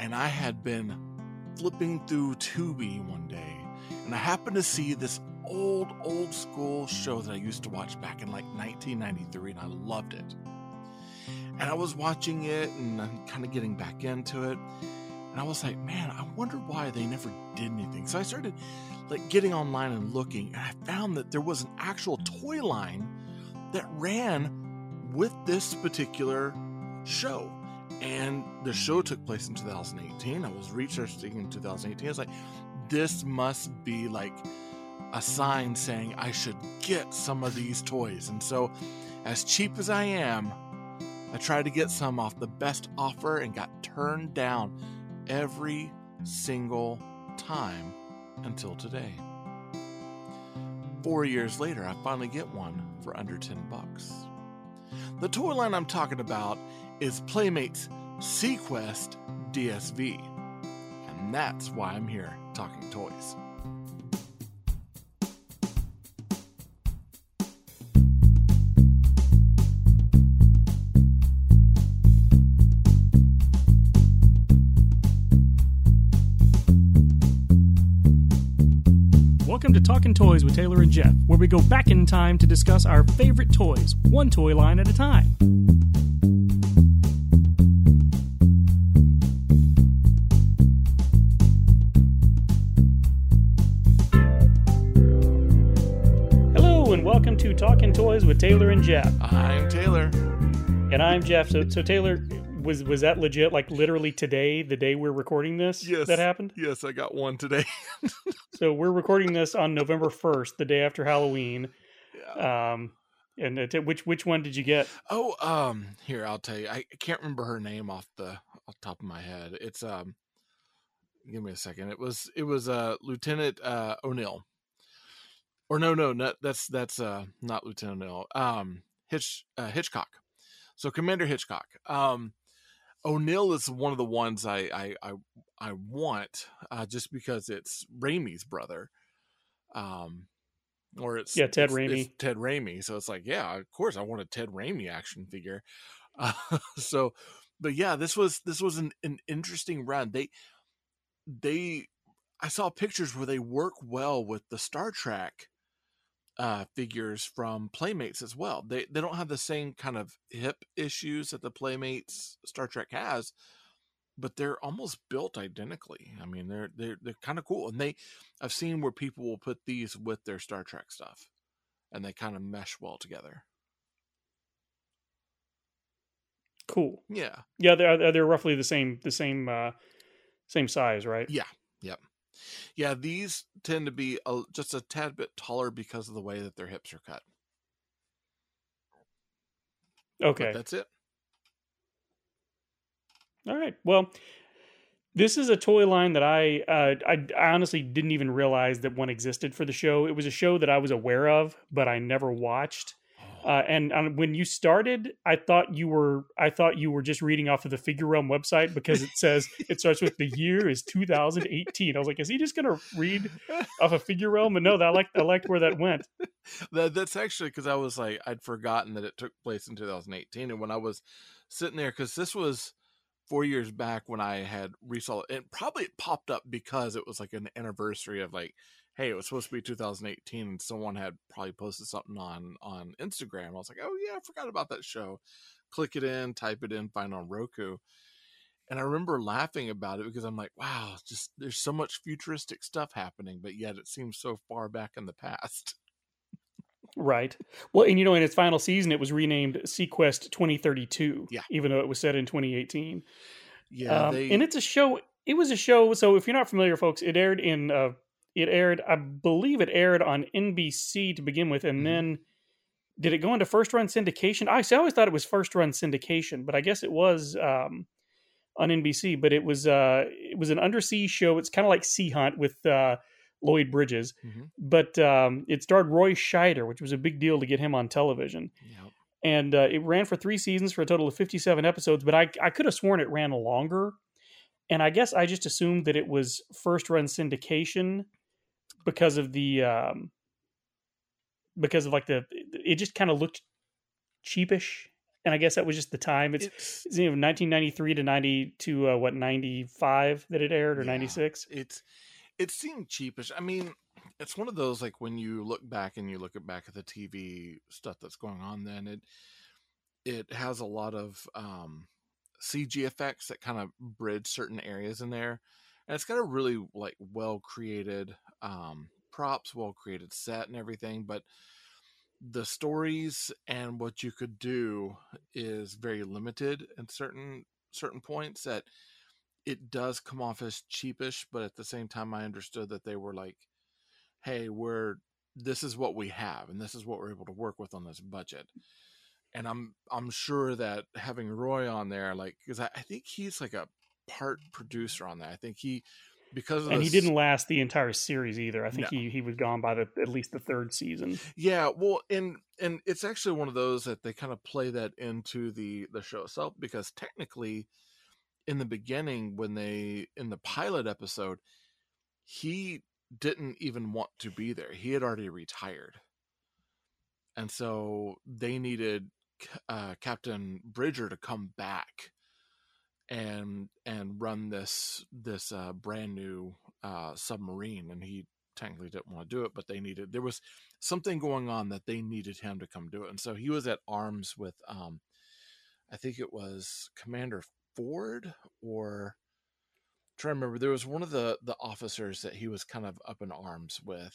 and I had been flipping through Tubi one day, and I happened to see this old, old school show that I used to watch back in like 1993, and I loved it. And I was watching it and I'm kind of getting back into it. And I was like, man, I wonder why they never did anything. So I started like getting online and looking, and I found that there was an actual toy line that ran with this particular show and the show took place in 2018. I was researching in 2018. I was like, this must be like a sign saying I should get some of these toys. And so, as cheap as I am, I tried to get some off the best offer and got turned down every single time until today. Four years later, I finally get one for under 10 bucks. The toy line I'm talking about is Playmates seaQuest DSV. And that's why I'm here talking toys. Welcome to Talking Toys with Taylor and Jeff, where we go back in time to discuss our favorite toys, one toy line at a time. Taylor and Jeff. I'm Taylor. And I'm Jeff. So, so Taylor, was was that legit? Like literally today, the day we're recording this, yes, that happened. Yes, I got one today. so we're recording this on November first, the day after Halloween. Yeah. Um, and it, which which one did you get? Oh, um, here I'll tell you. I can't remember her name off the off the top of my head. It's um, give me a second. It was it was uh Lieutenant uh O'Neill or no, no, not, that's that's uh, not Lieutenant O'Neill. Um, Hitch uh, Hitchcock. So Commander Hitchcock. Um, O'Neill is one of the ones I I I, I want uh, just because it's Raimi's brother. Um, or it's yeah Ted it's, Raimi. It's Ted Raimi. So it's like yeah, of course I want a Ted Raimi action figure. Uh, so, but yeah, this was this was an, an interesting run. They they I saw pictures where they work well with the Star Trek uh, figures from Playmates as well. They they don't have the same kind of hip issues that the Playmates Star Trek has, but they're almost built identically. I mean, they're they're they're kind of cool, and they I've seen where people will put these with their Star Trek stuff, and they kind of mesh well together. Cool. Yeah. Yeah, they're they're roughly the same the same uh, same size, right? Yeah. Yep. Yeah, these tend to be a, just a tad bit taller because of the way that their hips are cut. Okay. But that's it. All right. Well, this is a toy line that I, uh, I, I honestly didn't even realize that one existed for the show. It was a show that I was aware of, but I never watched. Uh, and um, when you started, I thought you were I thought you were just reading off of the Figure Realm website because it says it starts with the year is 2018. I was like, is he just gonna read off of Figure Realm? And no, that I like I liked where that went. That, that's actually because I was like I'd forgotten that it took place in 2018, and when I was sitting there because this was four years back when I had resaw it, and probably it popped up because it was like an anniversary of like hey, it was supposed to be 2018, and someone had probably posted something on on Instagram. I was like, oh yeah, I forgot about that show. Click it in, type it in, find on Roku. And I remember laughing about it because I'm like, wow, just there's so much futuristic stuff happening, but yet it seems so far back in the past. Right. Well, and you know, in its final season, it was renamed seaQuest 2032. Yeah. Even though it was set in 2018. Yeah, Um, they, and it's a show. It was a show. So if you're not familiar, folks, it aired in. Uh, it aired. I believe it aired on NBC to begin with, and Mhm. then did it go into first run syndication? I see, I always thought it was first run syndication, but I guess it was um, on NBC. But it was uh, it was an undersea show. It's kind of like Sea Hunt with uh, Lloyd Bridges, Mhm. but um, it starred Roy Scheider, which was a big deal to get him on television Yep. and uh, it ran for three seasons for a total of 57 episodes but i, I could have sworn it ran longer and i guess i just assumed that it was first run syndication because of the um, because of like the it just kind of looked cheapish and i guess that was just the time it's, It's it's you know 1993 to 90 to uh, what 95 that it aired or Yeah. 96 it's it seemed cheapish. I mean, it's one of those like when you look back and you look at back at the TV stuff that's going on. Then it it has a lot of um, CG effects that kind of bridge certain areas in there, and it's got a really like well created um, props, well created set, and everything. But the stories and what you could do is very limited in certain certain points that it does come off as cheapish, but at the same time, I understood that they were like, "Hey, we're this is what we have, and this is what we're able to work with on this budget." And I'm I'm sure that having Roy on there, like, because I, I think he's like a part producer on that. I think he because of and he didn't last the entire series either i think No. he, he was gone by the at least the third season Yeah, well, and and it's actually one of those that they kind of play that into the the show itself because technically, in the beginning, when they in the pilot episode, he didn't even want to be there. He had already retired, and so they needed uh, Captain Bridger to come back and and run this this uh, brand new uh, submarine, and he technically didn't want to do it, but they needed there was something going on that they needed him to come do it. And so he was at arms with um I think it was Commander Ford or I'm trying to remember there was one of the the officers that he was kind of up in arms with.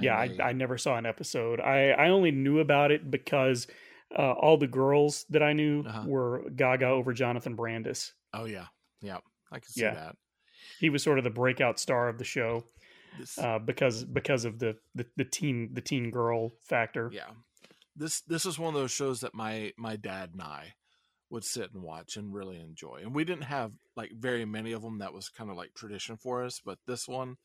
Yeah, they- I, I never saw an episode. I, I only knew about it because uh, all the girls that I knew Uh-huh. were Gaga over Jonathan Brandis. oh yeah. Yeah. I can see Yeah. that. He was sort of the breakout star of the show This uh, because because of the, the the teen the teen girl factor. yeah. This this is one of those shows that my my dad and I would sit and watch and really enjoy. And we didn't have like very many of them that was kind of like tradition for us, but this one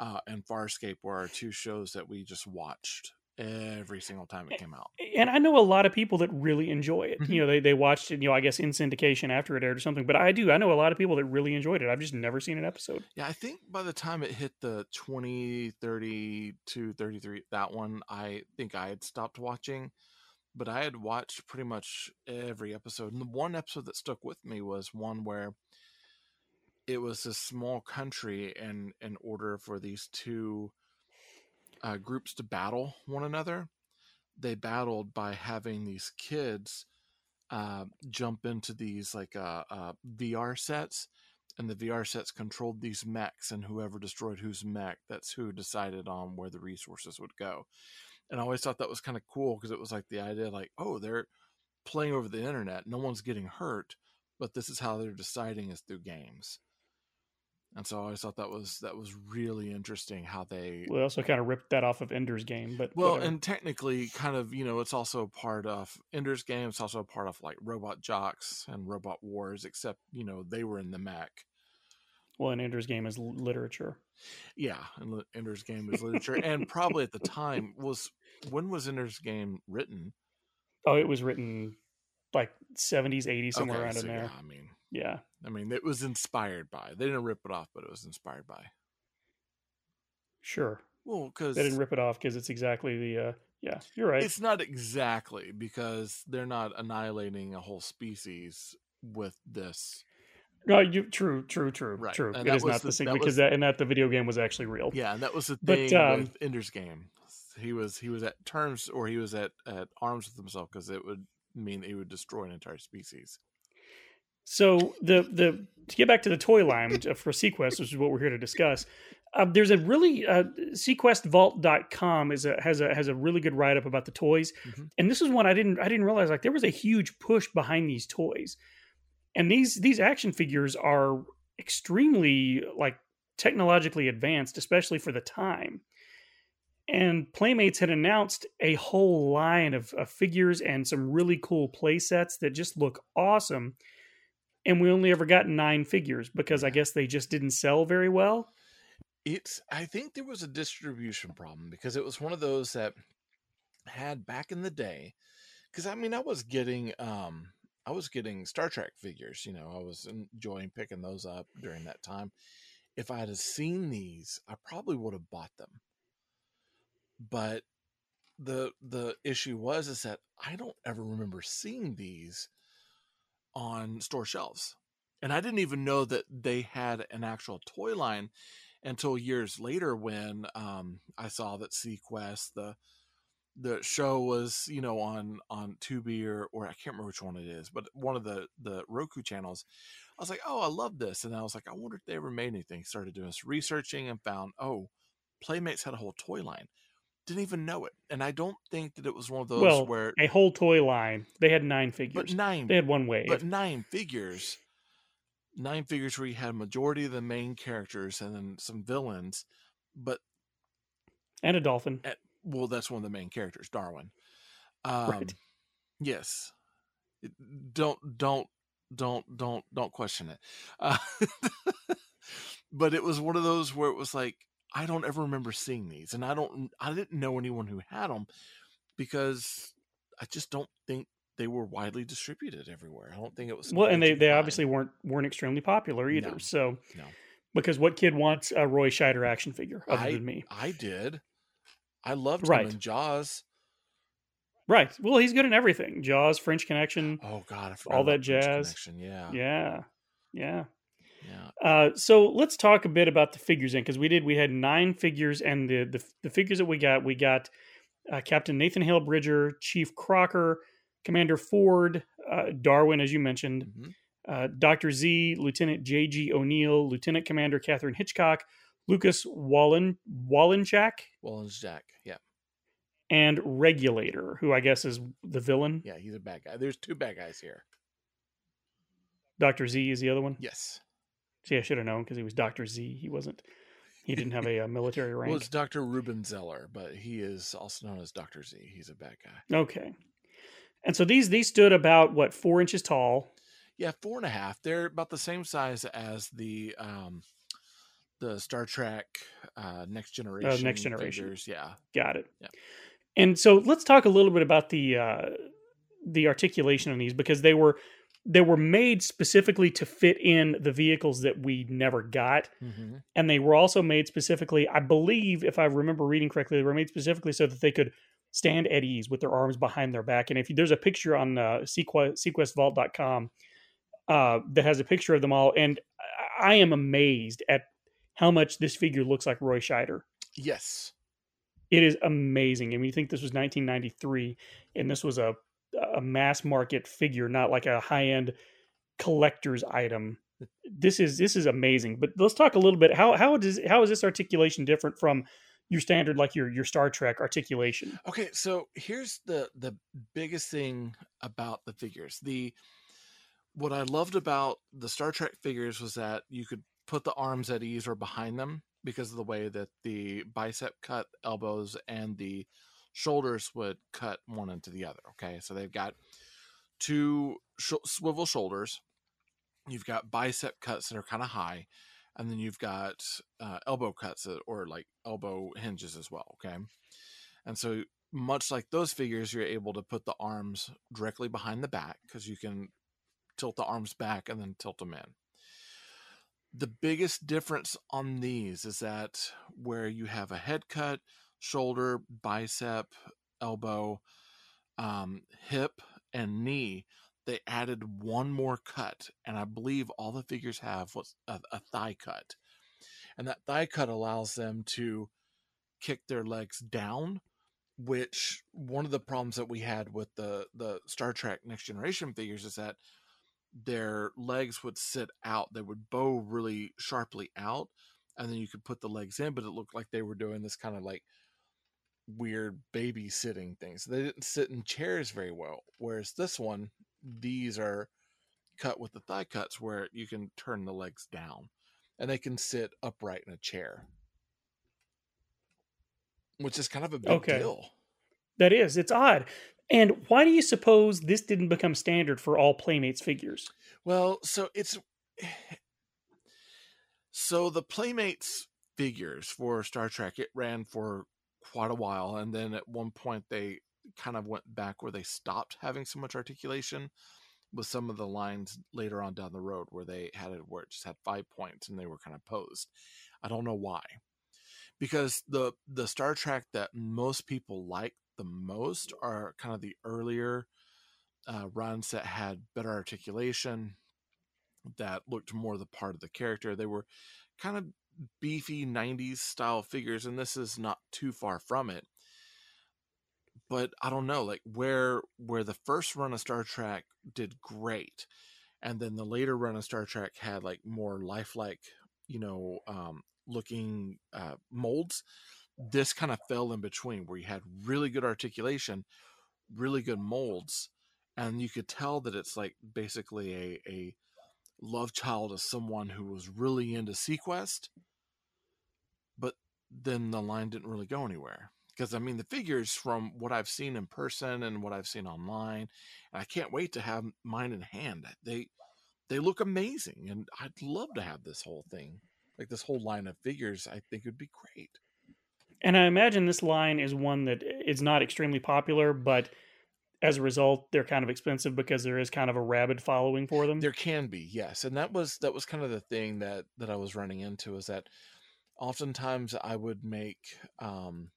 uh and Farscape were our two shows that we just watched every single time it came out. And I know a lot of people that really enjoy it. You mm-hmm. know, they they watched it. You know, I guess in syndication after it aired or something. But I do. I know a lot of people that really enjoyed it. I've just never seen an episode. Yeah, I think by the time it hit the 20, 32, 33, that one, I think I had stopped watching. But I had watched pretty much every episode. And the one episode that stuck with me was one where it was a small country, and in order for these two uh, groups to battle one another, they battled by having these kids uh, jump into these like uh, uh, VR sets and the VR sets controlled these mechs, and whoever destroyed whose mech, that's who decided on where the resources would go. And I always thought that was kind of cool because it was like the idea, like, oh, they're playing over the internet, no one's getting hurt, but this is how they're deciding is through games. And so I always thought that was that was really interesting how they We also kind of ripped that off of Ender's Game, but well, whatever. and technically, kind of, you know, it's also part of Ender's Game. It's also part of like Robot Jox and Robot Wars, except you know they were in the mech. well, and Ender's Game is literature. Yeah, and Ender's Game is literature, and probably at the time was when was Ender's Game written? Oh, it was written like 70s, 80s, somewhere Okay, around so in there. Yeah, I mean, Yeah. I mean, it was inspired by. They didn't rip it off, but it was inspired by. Sure. Well, because They didn't rip it off because it's exactly the. Uh, yeah, you're right. it's not exactly because they're not annihilating a whole species with this. No, you true, true, true, Right, true. and It that is not the, the- same that because was- that and that the video game was actually real. Yeah, and that was the But, thing um, with Ender's Game. He was he was at terms or he was at at arms with himself because it would mean he would destroy an entire species. So the the to get back to the toy line uh, for seaQuest, which is what we're here to discuss. Um, there's a really uh, sequestvault.com is a has a has a really good write up about the toys, Mhm. and this is one I didn't I didn't realize like there was a huge push behind these toys, and these these action figures are extremely like technologically advanced, especially for the time. And Playmates had announced a whole line of, of figures and some really cool play sets that just look awesome and we only ever got nine figures because I guess they just didn't sell very well. It's I think there was a distribution problem because it was one of those that had back in the day. Because I mean, I was getting um I was getting Star Trek figures. You know, I was enjoying picking those up during that time. If I had seen these, I probably would have bought them. But the the issue was is that I don't ever remember seeing these on store shelves. And I didn't even know that they had an actual toy line until years later when um, I saw that seaQuest the the show was you know on on Tubi or or I can't remember which one it is, but one of the the Roku channels. I was like, oh, I love this, and I was like, I wonder if they ever made anything. Started doing some researching and found, oh, Playmates had a whole toy line. Didn't even know it, and I don't think that it was one of those well, where, a whole toy line. They had nine figures. but nine, they had one wave. but nine figures nine figures where you had a majority of the main characters and then some villains but and a dolphin. at, well that's one of the main characters darwin um Right. yes don't don't don't don't don't question it uh, but it was one of those where it was like i don't ever remember seeing these and i don't i didn't know anyone who had them because i just don't think they were widely distributed everywhere i don't think it was Well, and they, they obviously weren't weren't extremely popular either. No. So No. because what kid wants a Roy Scheider action figure other I, than me? I did. I loved Right. him in Jaws. Right. Well, he's good in everything. Jaws, French Connection. Oh God, I All that jazz. Yeah, Yeah. Yeah. Yeah. Uh, so let's talk a bit about the figures in because we did we had nine figures and the the, the figures that we got we got uh, Captain Nathan Hale Bridger, Chief Crocker, Commander Ford, uh, Darwin as you mentioned, Mhm. uh, Doctor Z, Lieutenant J G O'Neill, Lieutenant Commander Catherine Hitchcock, Lucas Wallen Wolenczak, Well, and Jack. Yeah, and Regulator, who I guess is the villain. yeah. He's a bad guy. There's two bad guys here. Doctor Z is the other one. Yes. See, I should have known because he was Doctor Z. He wasn't. He didn't have a, uh military rank. Well, it's Doctor Ruben Zeller, but he is also known as Doctor Z. He's a bad guy. Okay. And so these these stood about what four inches tall. Yeah, four and a half. They're about the same size as the um the Star Trek uh Next Generation. Next Generation. figures. Yeah. Got it. Yeah. And so let's talk a little bit about the uh, the articulation on these because they were they were made specifically to fit in the vehicles that we never got, Mm-hmm. and they were also made specifically, I believe, if I remember reading correctly, they were made specifically so that they could stand at ease with their arms behind their back. And if you, there's a picture on uh, seaQuest, sequestvault.com uh, that has a picture of them all, and I am amazed at how much this figure looks like Roy Scheider. Yes. It is amazing. I And you think this was 1993, and this was a a mass market figure, not like a high end collector's item. This is this is amazing. But let's talk a little bit. How how does how is this articulation different from your standard like your your Star Trek articulation? Okay, so here's the the biggest thing about the figures. The what I loved about the Star Trek figures was that you could put the arms at ease or behind them because of the way that the bicep cut elbows and the shoulders would cut one into the other. Okay, so they've got two sh- swivel shoulders. You've got bicep cuts that are kind of high, and then you've got uh, elbow cuts that, or like elbow hinges as well. Okay, and so much like those figures, you're able to put the arms directly behind the back because you can tilt the arms back and then tilt them in. The biggest difference on these is that where you have a head cut, shoulder, bicep, elbow, um, hip, and knee, they added one more cut, and I believe all the figures have what's a, a thigh cut, and that thigh cut allows them to kick their legs down. Which one of the problems that we had with the the Star Trek Next Generation figures is that their legs would sit out; they would bow really sharply out, and then you could put the legs in, but it looked like they were doing this kind of like weird babysitting things. They didn't sit in chairs very well. Whereas this one, these are cut with the thigh cuts where you can turn the legs down and they can sit upright in a chair. Which is kind of a big Okay. deal. That is, it's odd. And why do you suppose this didn't become standard for all Playmates figures? Well, so it's so the Playmates figures for Star Trek it ran for quite a while, and then at one point they kind of went back where they stopped having so much articulation with some of the lines later on down the road where they had it where it just had five points and they were kind of posed. I don't know why, because the the Star Trek that most people like the most are kind of the earlier uh, runs that had better articulation, that looked more the part of the character. They were kind of beefy 90s style figures, and this is not too far from it. But I don't know, like where where the first run of Star Trek did great, and then the later run of Star Trek had like more lifelike, you know, um, looking uh, molds. This kind of fell in between, where you had really good articulation, really good molds, and you could tell that it's like basically a a love child of someone who was really into seaQuest, then the line didn't really go anywhere. Because I mean, the figures from what I've seen in person and what I've seen online, and I can't wait to have mine in hand. They they look amazing, and I'd love to have this whole thing, like this whole line of figures. I think would be great. And I imagine this line is one that is not extremely popular, but as a result, they're kind of expensive because there is kind of a rabid following for them. There can be, yes, and that was that was kind of the thing that that I was running into is that oftentimes I would make, um,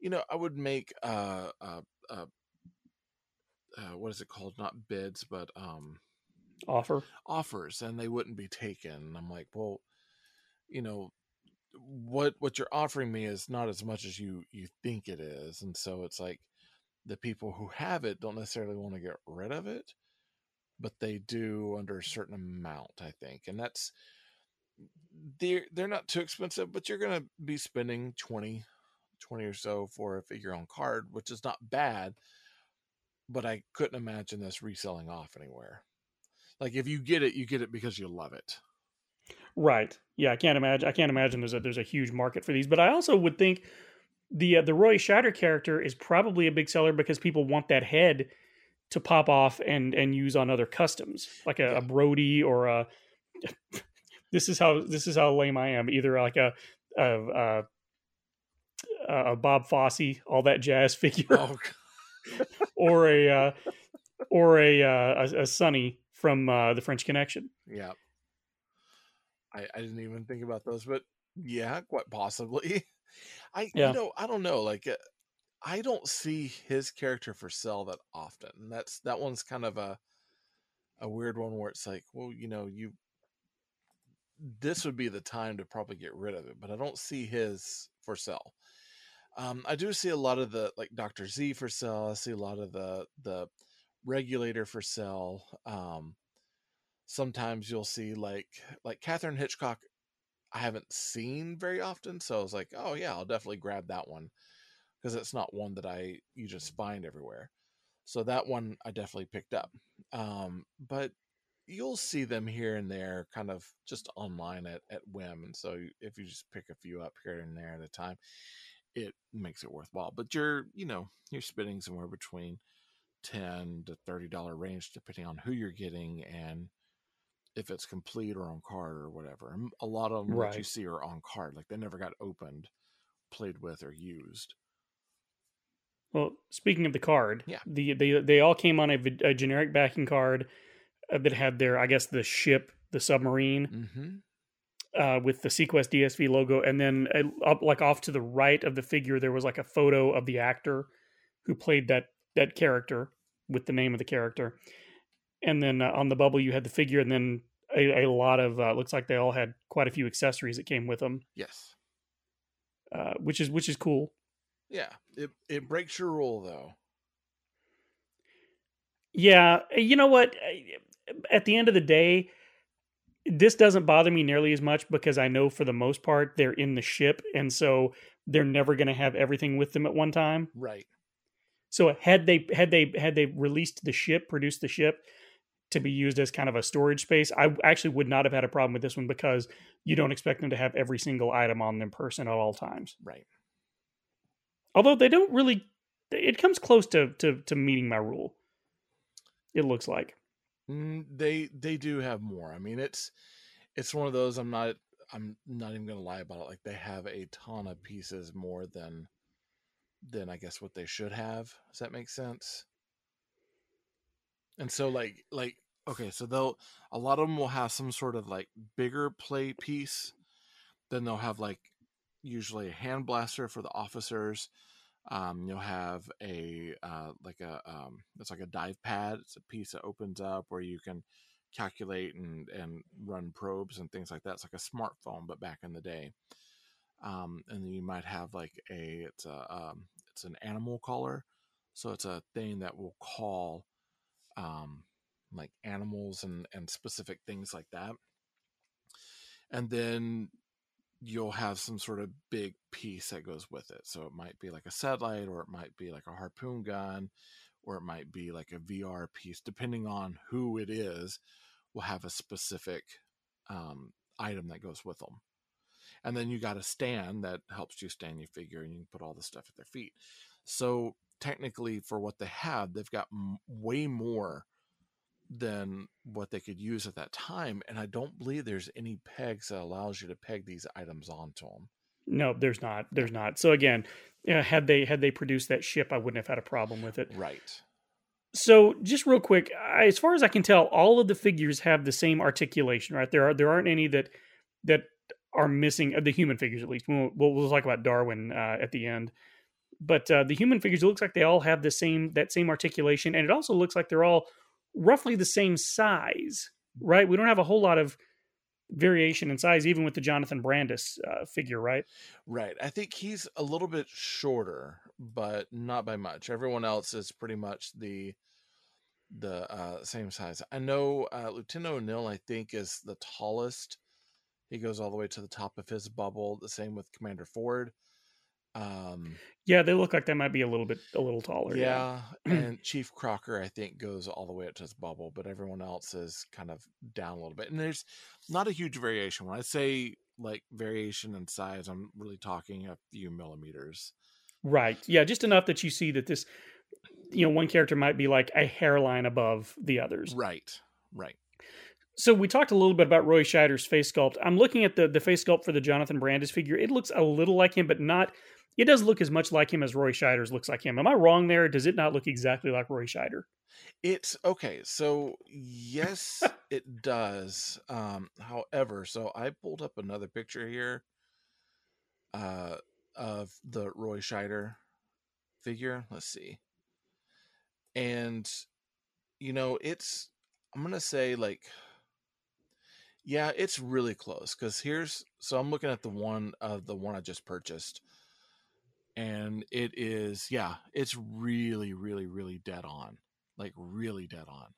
you know, I would make uh, uh, uh, uh, what is it called? Not bids, but um, Offer. offers, and they wouldn't be taken. And I'm like, well, you know, what what you're offering me is not as much as you you think it is, and so it's like the people who have it don't necessarily want to get rid of it, but they do under a certain amount, I think, and that's they're they're not too expensive, but you're gonna be spending 20, 20 or so for a figure on card, which is not bad. But I couldn't imagine this reselling off anywhere. Like if you get it, you get it because you love it. Right. Yeah, I can't imagine. I can't imagine there's a there's a huge market for these. But I also would think the uh, the Roy Scheider character is probably a big seller because people want that head to pop off and and use on other customs, like a, a Brody or a. this is how this is how lame I am. Either like a a, a, a Bob Fosse, all that jazz figure, Oh, or a uh, or a, uh, a a Sonny from uh, the French Connection. yeah. I I didn't even think about those, but yeah, quite possibly. I Yeah. you know I don't know like uh, I don't see his character for sale that often. That's that one's kind of a a weird one where it's like, well, you know, you this would be the time to probably get rid of it, but I don't see his for sale. Um, I do see a lot of the like Doctor Z for sale. I see a lot of the the regulator for sale. Um, sometimes you'll see like like Catherine Hitchcock. I haven't seen very often, so I was like, oh yeah, I'll definitely grab that one because it's not one that I you just find everywhere. So that one I definitely picked up. Um, but you'll see them here and there, kind of just online at at whim. And so if you just pick a few up here and there at a time, it makes it worthwhile. But you're you know you're spending somewhere between ten to thirty dollar range depending on who you're getting and if it's complete or on card or whatever. And a lot of them that you see are on card, like they never got opened, played with, or used. Well, speaking of the card, Yeah. the they they all came on a generic backing card that had their, I guess, the ship, the submarine, Mm-hmm. uh, with the seaQuest DSV logo, and then uh, up like off to the right of the figure, there was like a photo of the actor who played that that character with the name of the character, and then uh, on the bubble you had the figure, and then a, a lot of uh, looks like they all had quite a few accessories that came with them, Yes. uh, which is which is cool. Yeah. It it breaks your rule though. Yeah, you know what? At the end of the day, this doesn't bother me nearly as much because I know for the most part they're in the ship, and so they're never going to have everything with them at one time. Right. So had they had they had they released the ship, produced the ship to be used as kind of a storage space, I actually would not have had a problem with this one because you don't expect them to have every single item on them person at all times. Right. Although they don't really, it comes close to to to meeting my rule. It looks like. Mm, they they do have more. I mean, it's it's one of those. I'm not I'm not even gonna lie about it. Like they have a ton of pieces more than than I guess what they should have. Does that make sense? And so like like okay, so they'll a lot of them will have some sort of like bigger play piece. Then they'll have like usually a hand blaster for the officers. Um, you'll have a uh, like a um, it's like a dive pad. It's a piece that opens up where you can calculate and and run probes and things like that. It's like a smartphone, but back in the day. Um, and then you might have like a it's a um, it's an animal caller, so it's a thing that will call um, like animals and and specific things like that. And then you'll have some sort of big piece that goes with it. So it might be like a satellite, or it might be like a harpoon gun, or it might be like a VR piece, depending on who it is, will have a specific um, item that goes with them. And then you got a stand that helps you stand your figure, and you can put all the stuff at their feet. So technically, for what they have, they've got m- way more than what they could use at that time and i don't believe there's any pegs that allows you to peg these items onto them No, there's not. There's not. So again, yeah, had they had they produced that ship, I wouldn't have had a problem with it. right So just real quick, I, as far as I can tell, all of the figures have the same articulation, right? There are there aren't any that that are missing uh, the human figures at least. We'll we'll, we'll talk about Darwin uh, at the end, but uh, the human figures it looks like they all have the same that same articulation, and it also looks like they're all roughly the same size, right? We don't have a whole lot of variation in size, even with the Jonathan Brandis uh, figure, right? right. I think he's a little bit shorter but not by much. Everyone else is pretty much the the uh, same size. I know uh, lieutenant o'neill i think is the tallest. He goes all the way to the top of his bubble. The same with commander ford um Yeah, they look like they might be a little bit a little taller. Yeah, and Chief Crocker, I think, goes all the way up to his bubble, but everyone else is kind of down a little bit. And there's not a huge variation. When I say like variation in size, I'm really talking a few millimeters. Right. Yeah, just enough that you see that this, you know, one character might be like a hairline above the others. Right, right. So we talked a little bit about Roy Scheider's face sculpt. I'm looking at the the face sculpt for the Jonathan Brandis figure. It looks a little like him, but not. It does look as much like him as Roy Scheider's looks like him. Am I wrong there? Does it not look exactly like Roy Scheider? It's okay. So yes, it does. Um, however, so I pulled up another picture here uh, of the Roy Scheider figure. Let's see. And you know, it's I'm gonna say like yeah, it's really close because here's so I'm looking at the one of the one I just purchased, and it is yeah, it's really, really, really dead on, like really dead on.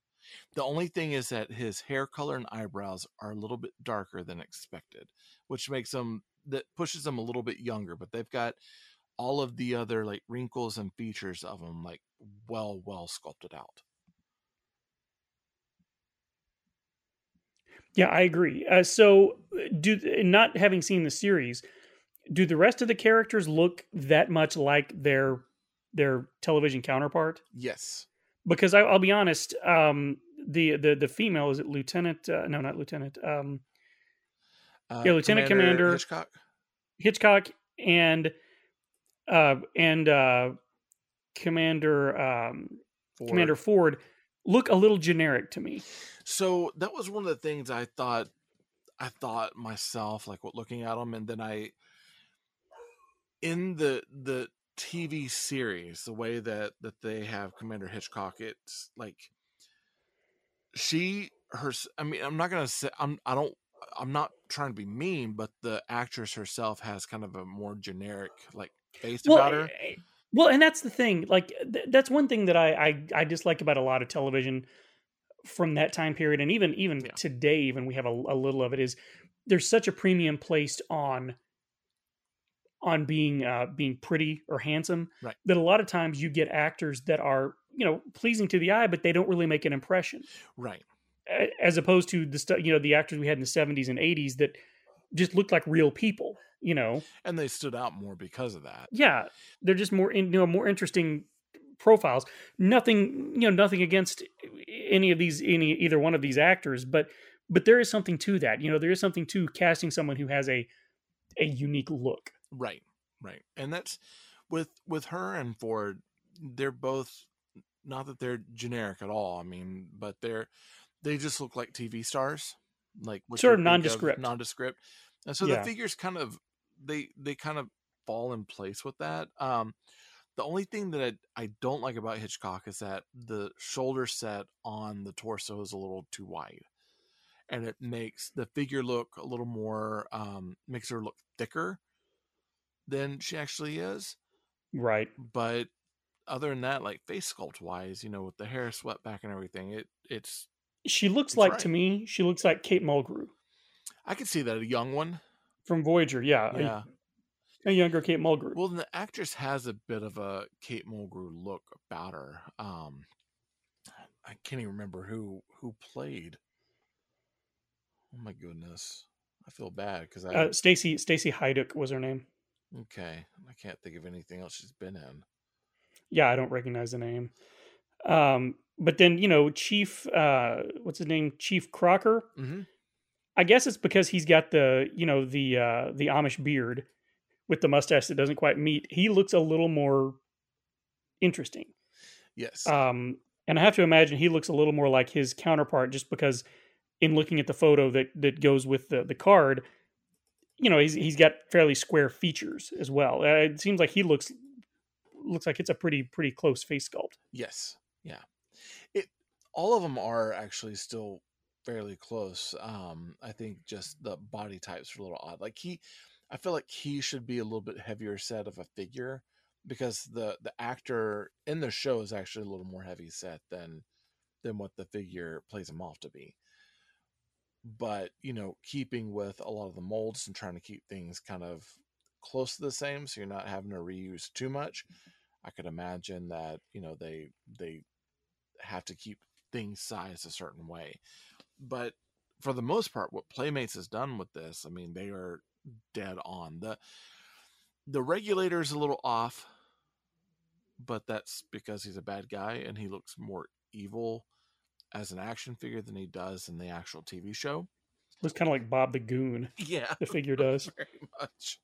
The only thing is that his hair color and eyebrows are a little bit darker than expected, which makes them that pushes them a little bit younger. But they've got all of the other like wrinkles and features of them like well, well sculpted out. Yeah, I agree. Uh, so, do not having seen the series, do the rest of the characters look that much like their their television counterpart? Yes. Because I, I'll be honest, um, the the the female is it Lieutenant? Uh, no, not Lieutenant. Um, Uh, Yeah, Lieutenant Commander- Hitchcock. Hitchcock and uh, and uh, Commander um, Ford. Commander Ford look a little generic to me. So that was one of the things I thought. I thought myself, like what looking at them, and then I, in the the TV series, the way that that they have Commander Hitchcock, it's like she her i mean i'm not gonna say i'm i don't i'm not trying to be mean but the actress herself has kind of a more generic like face well, about her eh, well, and that's the thing. Like th- that's one thing that I, I I dislike about a lot of television from that time period, and even even Yeah. today, even we have a, a little of it. Is there's such a premium placed on on being uh, being pretty or handsome Right. that a lot of times you get actors that are you know pleasing to the eye, but they don't really make an impression. right As opposed to the stu- you know the actors we had in the 70s and 80s that just looked like real people. You know, and they stood out more because of that yeah they're just more in, you know more interesting profiles nothing you know nothing against any of these any either one of these actors but but there is something to that you know there is something to casting someone who has a a unique look Right, right, and that's with with her and Ford. They're both not that they're generic at all. I mean, but they're they just look like TV stars, like Sort of nondescript. nondescript, and so Yeah. the figures kind of they they kind of fall in place with that. Um, the only thing that I, I don't like about Hitchcock is that the shoulder set on the torso is a little too wide. And it makes the figure look a little more, um, makes her look thicker than she actually is. right But other than that, like face sculpt wise, you know, with the hair swept back and everything, it it's she looks like right. to me she looks like kate mulgrew I could see that a young one. from voyager yeah, Yeah. a, younger kate mulgrew Well, the actress has a bit of a Kate Mulgrew look about her. Um, I can't even remember who who played. Oh my goodness, I feel bad because I uh, stacy stacy Haiduk was her name okay I can't think of anything else she's been in. yeah i don't recognize the name um but then you know chief uh what's his name chief crocker Mm-hmm. I guess it's because he's got the you know the uh, the Amish beard with the mustache that doesn't quite meet. He looks a little more interesting, Yes, um, and I have to imagine he looks a little more like his counterpart just because in looking at the photo that that goes with the the card, you know he's he's got fairly square features as well. Uh, it seems like he looks looks like it's a pretty pretty close face sculpt. yes, yeah. It all of them are actually still fairly close. Um, I think just the body types are a little odd. Like he, I feel like he should be a little bit heavier set of a figure because the the actor in the show is actually a little more heavy set than than what the figure plays him off to be. But you know, keeping with a lot of the molds and trying to keep things kind of close to the same, so you're not having to reuse too much. I could imagine that you know they they have to keep things sized a certain way. But for the most part, what Playmates has done with this, I mean, they are dead on. The the regulator is a little off, but that's because he's a bad guy and he looks more evil as an action figure than he does in the actual TV show. Looks kind of like Bob the Goon. Yeah, The figure does. very much.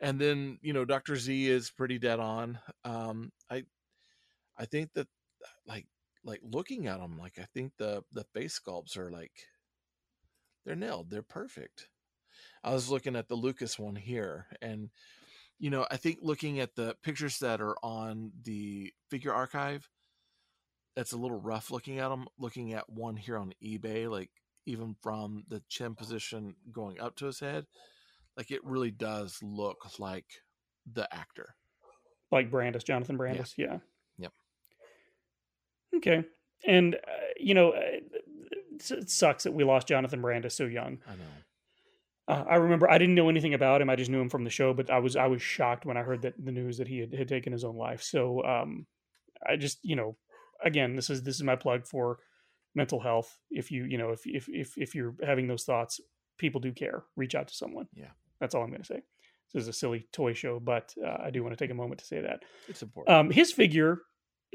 And then you know, Doctor Z is pretty dead on. Um, I, I think that like like looking at them, like I think the the face sculpts are like they're nailed. They're perfect. I was looking at the Lucas one here, and you know, I think looking at the pictures that are on the figure archive, it's a little rough looking at them. Looking at one here on eBay, like even from the chin position going up to his head, like it really does look like the actor. like Brandis, Jonathan Brandis. Yeah. Yep. Okay. And, uh, you know, uh, it it sucks that we lost Jonathan Brandis so young. I know. Uh, I remember I didn't know anything about him. I just knew him from the show, but I was I was shocked when I heard that the news that he had, had taken his own life. So um, I just you know, again, this is this is my plug for mental health. If you you know if if if if you're having those thoughts, people do care. Reach out to someone. Yeah. that's all I'm going to say. This is a silly toy show, but uh, I do want to take a moment to say that. It's important. Um, his figure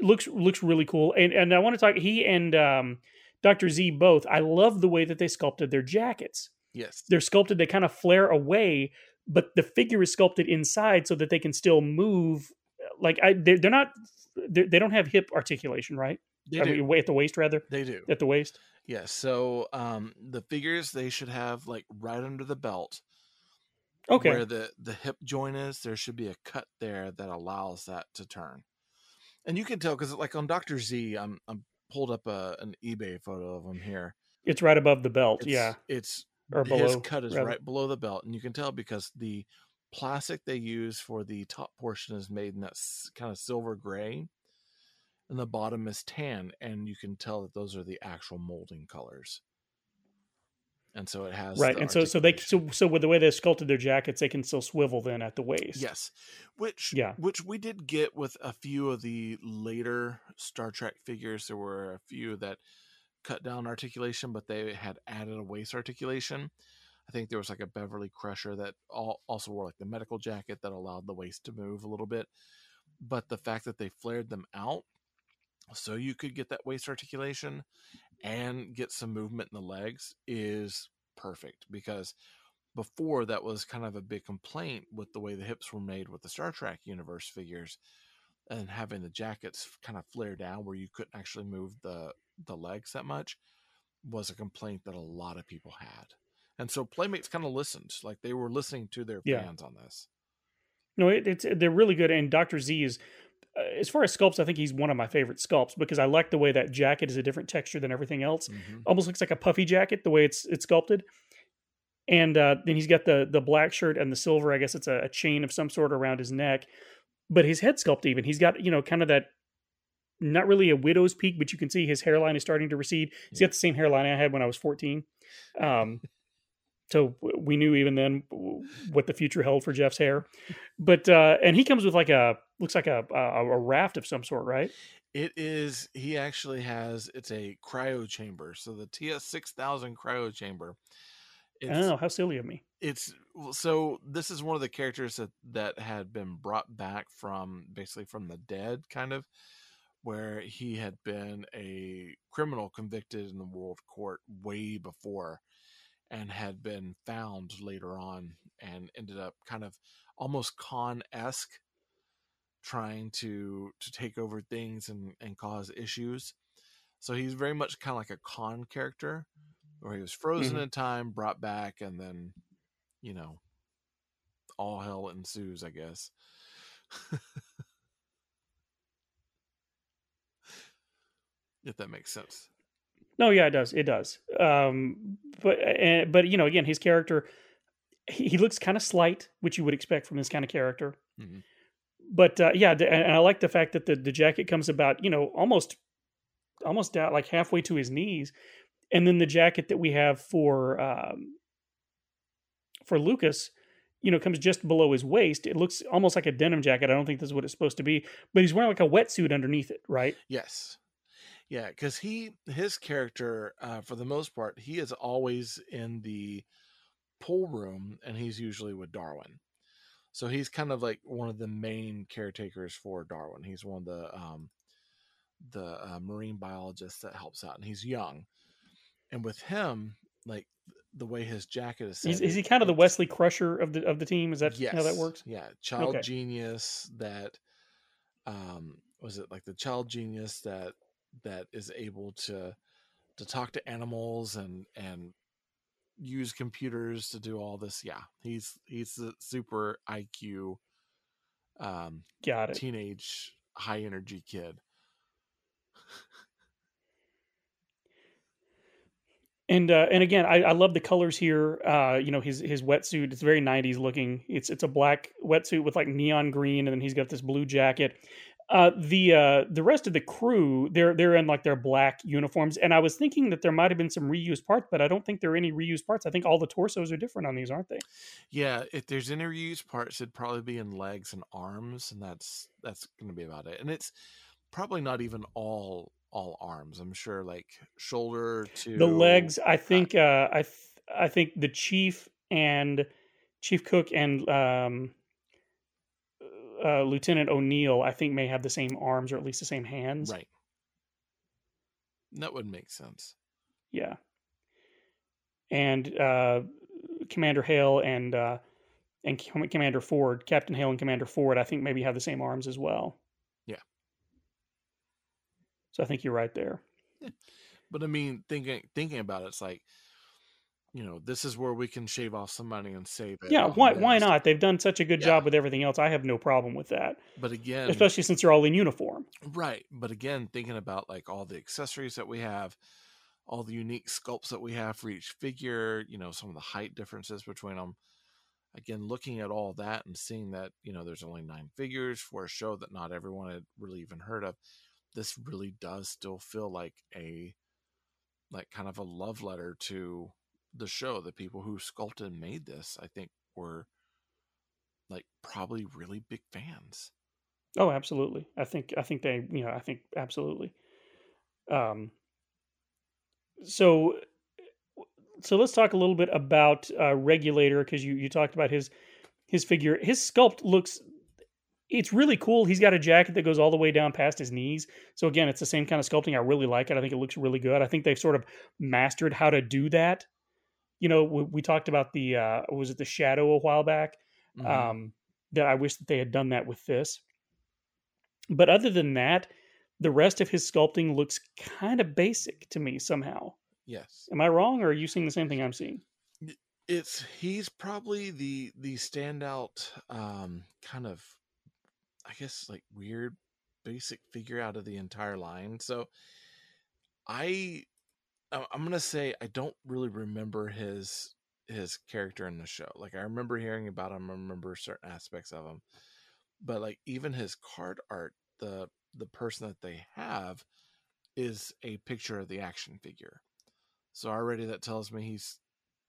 looks looks really cool, and and I want to talk. He and um, Doctor Z both. I love the way that they sculpted their jackets. yes. They're sculpted; they kind of flare away, but the figure is sculpted inside so that they can still move. Like I, they're, they're not. They're, they don't have hip articulation, right? They I do. mean, at the waist, rather They do. at the waist. Yes. So um the figures they should have like right under the belt Okay, where the the hip joint is, there should be a cut there that allows that to turn. And you can tell because like on Doctor Z, I'm I'm pulled up a, an eBay photo of him here. It's right above the belt. It's, yeah. it's Or below, his cut is rather. right below the belt, and you can tell because the plastic they use for the top portion is made in that s- kind of silver gray, and the bottom is tan, and you can tell that those are the actual molding colors. And so it has Right. And so so they so so with the way they sculpted their jackets, they can still swivel then at the waist. Yes, which Yeah. which we did get with a few of the later Star Trek figures. There were a few that cut down articulation, but they had added a waist articulation. I think there was like a Beverly Crusher that all, also wore like the medical jacket that allowed the waist to move a little bit. But the fact that they flared them out so you could get that waist articulation and get some movement in the legs is perfect because before that was kind of a big complaint with the way the hips were made with the Star Trek universe figures and having the jackets kind of flare down where you couldn't actually move the the legs that much was a complaint that a lot of people had. And so Playmates kind of listened, like they were listening to their Yeah. fans on this. No, it, it's they're really good. And Doctor Z is, uh, as far as sculpts, I think he's one of my favorite sculpts because I like the way that jacket is a different texture than everything else. Mhm. Almost looks like a puffy jacket the way it's it's sculpted. And uh, then he's got the the black shirt and the silver. I guess it's a, a chain of some sort around his neck. But his head sculpt, even he's got you know kind of that. Not really a widow's peak, but you can see his hairline is starting to recede. He's got the same hairline I had when I was fourteen. Um, so we knew even then what the future held for Jeff's hair. But uh, and he comes with like a looks like a, a a raft of some sort, right? It is he actually has it's a cryo chamber. So the TS six thousand cryo chamber. It's, oh, how silly of me! it's so this is one of the characters that that had been brought back from basically from the dead kind of where he had been a criminal convicted in the world court way before and had been found later on and ended up kind of almost con-esque trying to to take over things and and cause issues. So he's very much kind of like a con character where he was frozen Mhm. in time brought back and then you know all hell ensues i guess. If that makes sense No, yeah, it does. It does. Um, but uh, but you know, again, his character he, he looks kind of slight, which you would expect from this kind of character. Mhm. But uh, yeah, the- and I like the fact that the the jacket comes about, you know, almost almost down like halfway to his knees, and then the jacket that we have for um, for Lucas. You know, comes just below his waist. It looks almost like a denim jacket. I don't think this is what it's supposed to be, but he's wearing like a wetsuit underneath it, right? Yes. Yeah, because he his character, uh, for the most part, he is always in the pool room, and he's usually with Darwin. So he's kind of like one of the main caretakers for Darwin. He's one of the um, the uh, marine biologists that helps out, and he's young. And with him, like the way his jacket is set, Is, is he kind of the Wesley Crusher of the of the team? Is that how that works? Yeah, child Okay. genius that um was it like the child genius that that is able to to talk to animals and and use computers to do all this. Yeah, he's he's the super IQ um Got it. teenage high energy kid. And uh, and again, I, I love the colors here. Uh, you know, his his wetsuit. It's very '90s looking. It's it's a black wetsuit with like neon green, and then he's got this blue jacket. Uh, the uh, the rest of the crew, they're they're in like their black uniforms, and I was thinking that there might have been some reused parts, but I don't think there are any reused parts. I think all the torsos are different on these, aren't they? Yeah, if there's any reused parts, it'd probably be in legs and arms, and that's that's going to be about it. And it's probably not even all all arms. I'm sure like shoulder to The legs, I think, uh, I th- I think the chief and Chief Cook and um, uh, Lieutenant O'Neill, I think, may have the same arms or at least the same hands. right. That would make sense. Yeah. And uh, Commander Hale and uh, and Com- Commander Ford, Captain Hale and Commander Ford, I think maybe have the same arms as well. Yeah. So I think you're right there. But I mean, thinking thinking about it, it's like you know, this is where we can shave off some money and save it. Yeah, why why not? They've done such a good Yeah. job with everything else. I have no problem with that, But again, especially since they're all in uniform. Right. But again, thinking about like all the accessories that we have, all the unique sculpts that we have for each figure, you know, some of the height differences between them. Again, looking at all that and seeing that, you know, there's only nine figures for a show that not everyone had really even heard of. This really does still feel like a, like kind of a love letter to the show. The people who sculpted and made this, I think, were like probably really big fans. Oh, absolutely. I think I think they you know I think absolutely. Um. So, so let's talk a little bit about uh, regulator because you you talked about his his figure. His sculpt looks. It's really cool. He's got a jacket that goes all the way down past his knees. So again, it's the same kind of sculpting. I really like it. I think it looks really good. I think they've sort of mastered how to do that. You know, we, we talked about the uh, was it the shadow a while back. Mhm. Um, that I wish that they had done that with this. But other than that, the rest of his sculpting looks kind of basic to me somehow. yes. Am I wrong, or are you seeing the same thing I'm seeing? it's he's probably the the standout um kind of i guess like weird basic figure out of the entire line so I- Uh, i'm gonna say i don't really remember his his character in the show like i remember hearing about him i remember certain aspects of him but like even his card art the the person that they have is a picture of the action figure so already that tells me he's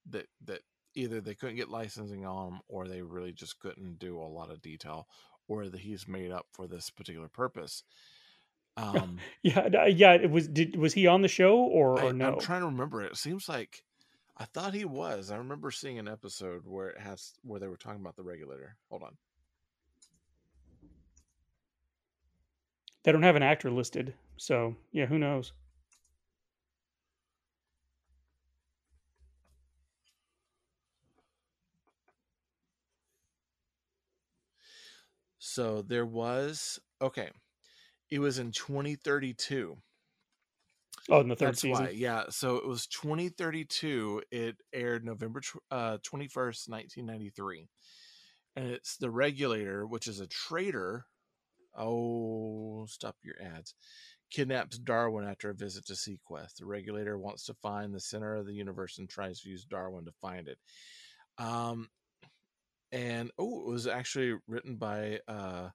that that either they couldn't get licensing on him or they really just couldn't do a lot of detail or that he's made up for this particular purpose um Yeah, yeah. It was did was he on the show or I, or no? i'm trying to remember it seems like i thought he was i remember seeing an episode where it has where they were talking about the regulator hold on They don't have an actor listed, so yeah, who knows? so there was okay it was in 2032 Oh, in the third That's season. why, yeah. So it was 2032. It aired November uh, 21st, 1993. And it's The Regulator, which is a traitor. Oh, stop your ads. Kidnaps Darwin after a visit to seaQuest. The Regulator wants to find the center of the universe and tries to use Darwin to find it. Um, and oh, it was actually written by uh,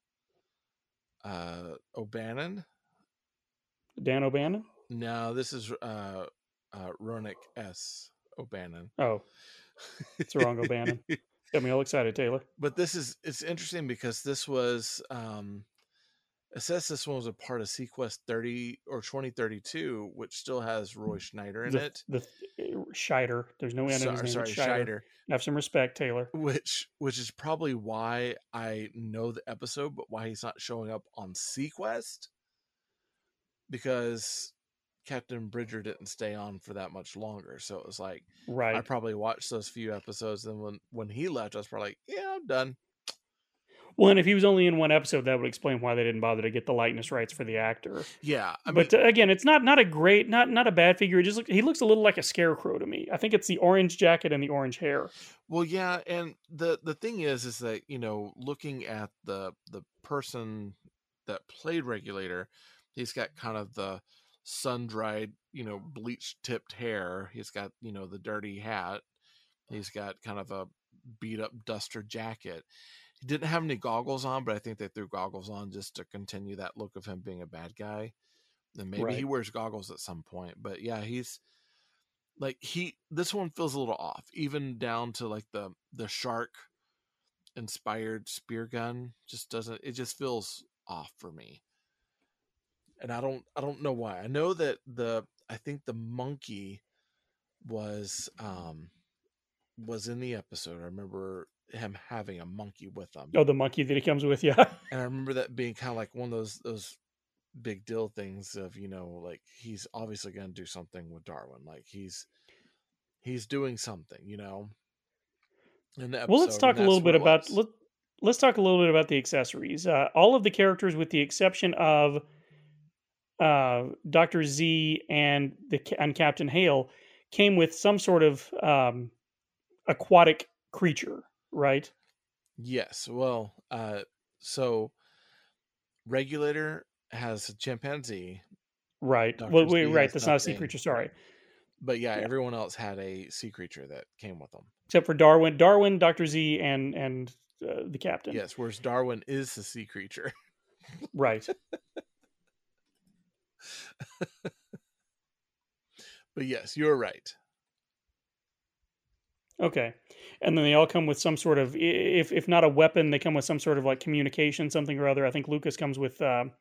uh, O'Bannon. Dan O'Bannon. No, this is uh uh Rockne S. O'Bannon. Oh, it's the wrong O'Bannon. Got me all excited, Taylor. but this is it's interesting because this was um it says this one was a part of seaQuest 30 or 2032, which still has Roy mm, Schneider in the, it. The uh, Scheider. There's no end in his Sorry, name. sorry, Scheider. Scheider. Have some respect, Taylor. Which which is probably why I know the episode, but why he's not showing up on seaQuest. Because Captain Bridger didn't stay on for that much longer. So it was like Right. I probably watched those few episodes. Then when when he left, I was probably like, "Yeah, I'm done." Well, and if he was only in one episode, that would explain why they didn't bother to get the likeness rights for the actor. Yeah, I but uh, again, it's not not a great, not not a bad figure. It just look, he looks a little like a scarecrow to me. I think it's the orange jacket and the orange hair. well, yeah, and the the thing is, is that you know, looking at the the person that played Regulator, he's got kind of the sun dried, you know, bleach tipped hair. He's got you know the dirty hat. He's got kind of a beat up duster jacket. He didn't have any goggles on, but I think they threw goggles on just to continue that look of him being a bad guy. And maybe he wears goggles at some point. But yeah, he's like he this one feels a little off, even down to like the the shark inspired spear gun just doesn't it just feels off for me. And I don't I don't know why. I know that the I think the monkey was um was in the episode. I remember him having a monkey with him. Oh, the monkey that he comes with, yeah. And I remember that being kind of like one of those those big deal things of, you know, like he's obviously going to do something with Darwin. Like he's he's doing something, you know. In the well, let's talk a little bit about let, let's talk a little bit about the accessories. Uh, all of the characters, with the exception of uh, Doctor Z and the and Captain Hale, came with some sort of um, aquatic creature, right? Yes. Well, uh, so regulator has a chimpanzee, Right. Dr. Well, wait, right. That's not a sea creature. Sorry. but yeah, Yeah. everyone else had a sea creature that came with them. Except for Darwin, Darwin, Doctor Z, and and uh, the captain. Yes, whereas Darwin is the sea creature. Right. but yes, you're right. Okay. And then they all come with some sort of, if if not a weapon, they come with some sort of like communication, something or other. I think Lucas comes with, um,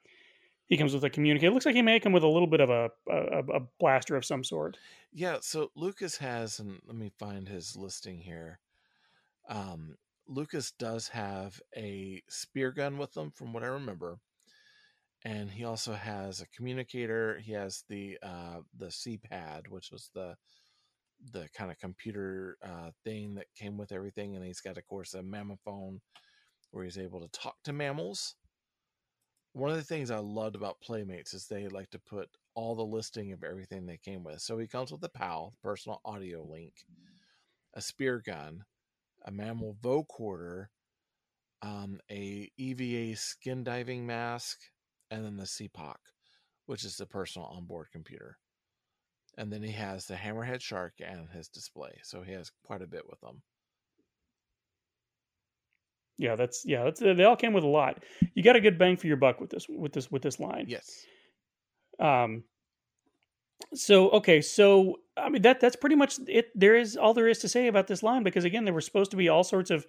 he comes with a communicator. It looks like he may come with a little bit of a, a a blaster of some sort. Yeah, so Lucas has, and let me find his listing here. Um, Lucas does have a spear gun with him, from what I remember, and he also has a communicator. He has the uh, the C-pad, which was the the kind of computer uh, thing that came with everything, and he's got, of course, a mammophone where he's able to talk to mammals. One of the things I loved about Playmates is they like to put all the listing of everything they came with. So he comes with a PAL, personal audio link, a spear gun, a mammal vocorder, um, a EVA skin diving mask, and then the CPOC, which is the personal onboard computer. And then he has the hammerhead shark and his display. So he has quite a bit with them. Yeah, that's yeah. That's they all came with a lot. You got a good bang for your buck with this with this with this line. Yes. Um. So okay, so I mean that that's pretty much it. There is all there is to say about this line because again, there were supposed to be all sorts of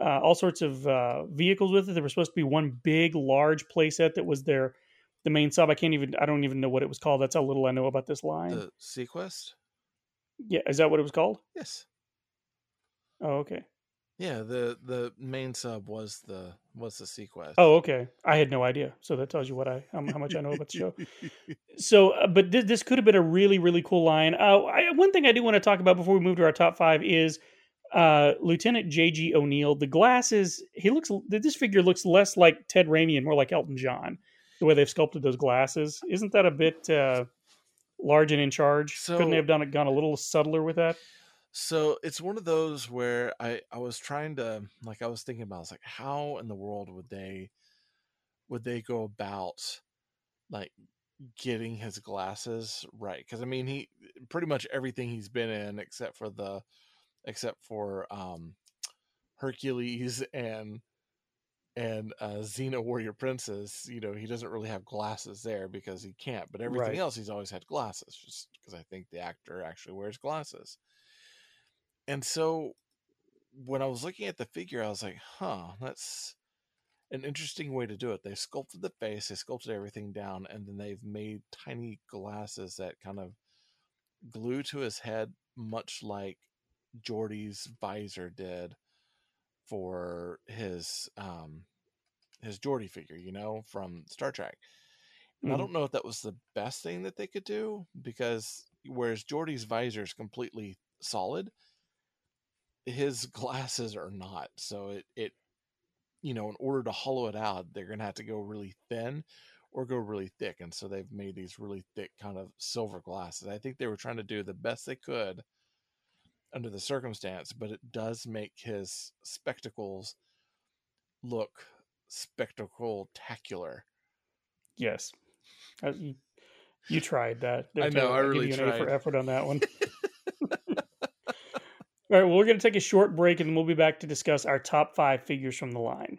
uh, all sorts of uh, vehicles with it. There was supposed to be one big, large playset that was their the main sub. I can't even I don't even know what it was called. That's how little I know about this line. The seaQuest? yeah, is that what it was called? Yes. Oh, okay. Yeah, the the main sub was the was the seaQuest. Oh, okay. I had no idea. So that tells you what I how, how much I know about the show. So, uh, but this, this could have been a really, really cool line. Uh, I, one thing I do want to talk about before we move to our top five is uh, Lieutenant J.G. O'Neill. The glasses, he looks, this figure looks less like Ted Raimi and more like Elton John, the way they've sculpted those glasses. Isn't that a bit uh, large and in charge? Couldn't they have done it, gone a little subtler with that? So it's one of those where I I was trying to like I was thinking about I was like how in the world would they would they go about like getting his glasses right because I mean he pretty much everything he's been in except for the except for um Hercules and and uh Xena Warrior Princess you know he doesn't really have glasses there because he can't but everything Right. else he's always had glasses just because I think the actor actually wears glasses and so when I was looking at the figure, I was like, huh, that's an interesting way to do it. They sculpted the face, they sculpted everything down, and then they've made tiny glasses that kind of glue to his head, much like Geordi's visor did for his um his Geordi figure, you know, from Star Trek. And I Mhm. don't know if that was the best thing that they could do because whereas Geordi's visor is completely solid, his glasses are not. So it it you know, in order to hollow it out, they're gonna have to go really thin or go really thick. And so they've made these really thick kind of silver glasses. I think they were trying to do the best they could under the circumstance, but it does make his spectacles look spectacle-tacular. Yes. Uh, you, tried that. I know, I give really you an A for effort on that one. All right, well, we're going to take a short break and then we'll be back to discuss our top five figures from the line.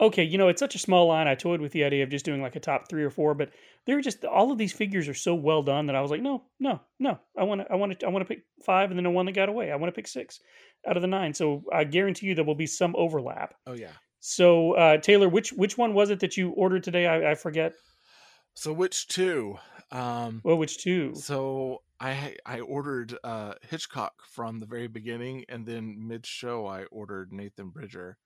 Okay, you know, it's such a small line. I toyed with the idea of just doing like a top three or four, but they're just all of these figures are so well done that I was like, no, no, no. I want to, I want to, I want to pick five, and then the one that got away. I want to pick six out of the nine. So I guarantee you there will be some overlap. Oh yeah. So uh, Taylor, which which one was it that you ordered today? I, I forget. So which two? Um, well, which two? So I I ordered uh, Hitchcock from the very beginning, and then mid show I ordered Nathan Bridger.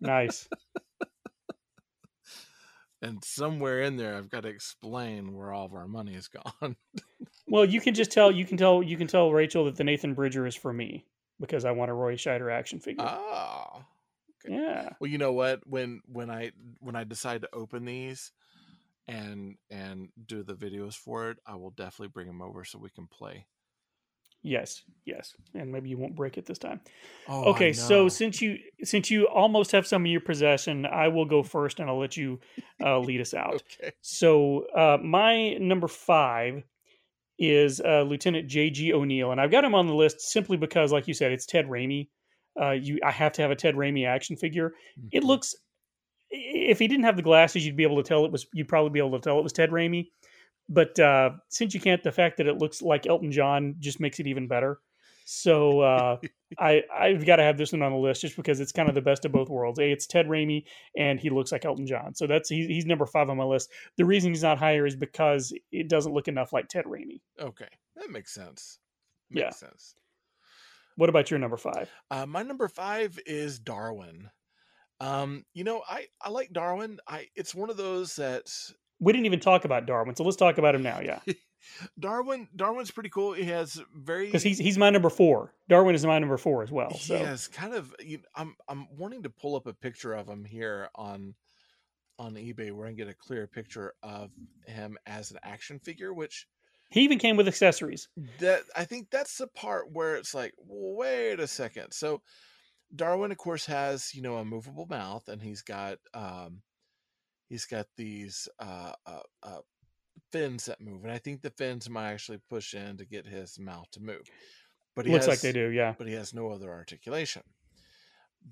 Nice. and somewhere in there, I've got to explain where all of our money is gone. well, you can just tell you can tell you can tell Rachel that the Nathan Bridger is for me because I want a Roy Scheider action figure. Oh, okay. yeah. Well, you know what? When when I when I decide to open these and and do the videos for it, I will definitely bring them over so we can play. Yes, yes, and maybe you won't break it this time. Oh, okay, so since you since you almost have some of your possession, I will go first, and I'll let you uh, lead us out. okay. So uh, my number five is uh, Lieutenant J.G. O'Neill, and I've got him on the list simply because, like you said, it's Ted Raimi. Uh, you, I have to have a Ted Raimi action figure. Mm-hmm. It looks, if he didn't have the glasses, you'd be able to tell it was. You'd probably be able to tell it was Ted Raimi but uh, since you can't, the fact that it looks like Elton John just makes it even better. So uh, I I've got to have this one on the list just because it's kind of the best of both worlds. A, it's Ted Raimi, and he looks like Elton John. So that's he's, he's number five on my list. The reason he's not higher is because it doesn't look enough like Ted Raimi. Okay, that makes sense. Makes yeah. sense. What about your number five? Uh, my number five is Darwin. Um, you know, I I like Darwin. I it's one of those that we didn't even talk about Darwin, so let's talk about him now. Yeah, Darwin. Darwin's pretty cool. He has very because he's he's my number four. Darwin is my number four as well. So. Yes, kind of. You know, I'm I'm wanting to pull up a picture of him here on on eBay where I can get a clear picture of him as an action figure, which he even came with accessories. That I think that's the part where it's like, wait a second. So Darwin, of course, has you know a movable mouth, and he's got um, he's got these uh, uh, uh, fins that move, and I think the fins might actually push in to get his mouth to move. But he looks has, like they do, yeah. But he has no other articulation.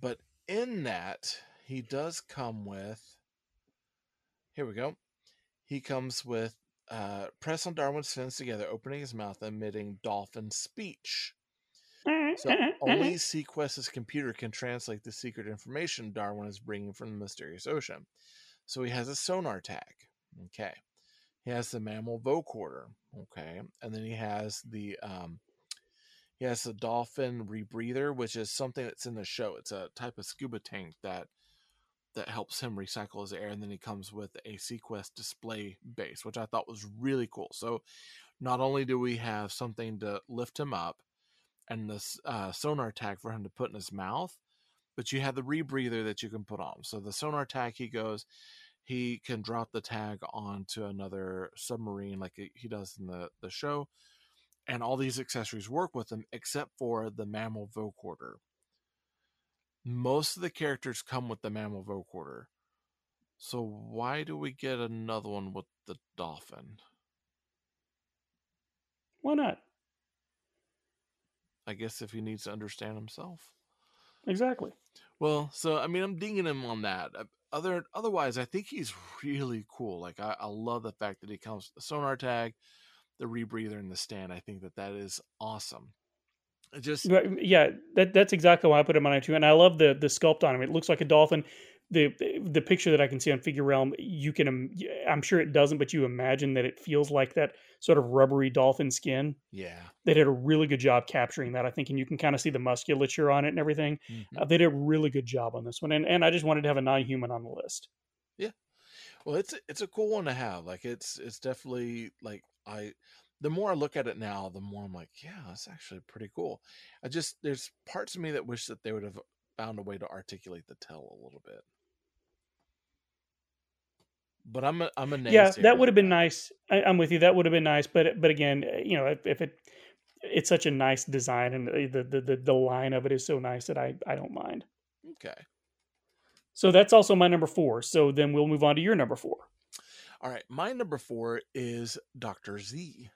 But in that, he does come with. Here we go. He comes with uh, press on Darwin's fins together, opening his mouth, emitting dolphin speech. So only seaQuest's computer can translate the secret information Darwin is bringing from the mysterious ocean. So he has a sonar tag. Okay. He has the mammal vocorder. Okay. And then he has the um he has the dolphin rebreather, which is something that's in the show. It's a type of scuba tank that that helps him recycle his air. And then he comes with a seaQuest display base, which I thought was really cool. So not only do we have something to lift him up and this uh, sonar tag for him to put in his mouth, but you have the rebreather that you can put on. So the sonar tag, he goes, he can drop the tag onto another submarine like he does in the, the show. And all these accessories work with them except for the mammal vocorder. Most of the characters come with the mammal vocorder. So why do we get another one with the dolphin? Why not? I guess if he needs to understand himself. Exactly. Well, so I mean, I'm dinging him on that. Uh, other otherwise, I think he's really cool. Like I, I love the fact that he comes with the sonar tag, the rebreather, and the stand. I think that that is awesome. It just yeah, that that's exactly why I put him on it too. And I love the the sculpt on him. It looks like a dolphin the the picture that I can see on Figure Realm, you can I'm sure it doesn't, but you imagine that it feels like that sort of rubbery dolphin skin. Yeah, they did a really good job capturing that. I think, and you can kind of see the musculature on it and everything. Mm-hmm. Uh, they did a really good job on this one, and and I just wanted to have a non-human on the list. Yeah, well, it's it's a cool one to have. Like it's it's definitely like I. The more I look at it now, the more I'm like, yeah, that's actually pretty cool. I just there's parts of me that wish that they would have found a way to articulate the tell a little bit but I'm a, I'm a yeah. That would have been nice. I, am with you. That would have been nice. But but again, eh, you know, if, if, it it's such a nice design, and eh, the the the, the line of it is so nice that I I don't mind. Okay. So that's also my number four. So then we'll move on to your number four. All right, my number four is Doctor Z.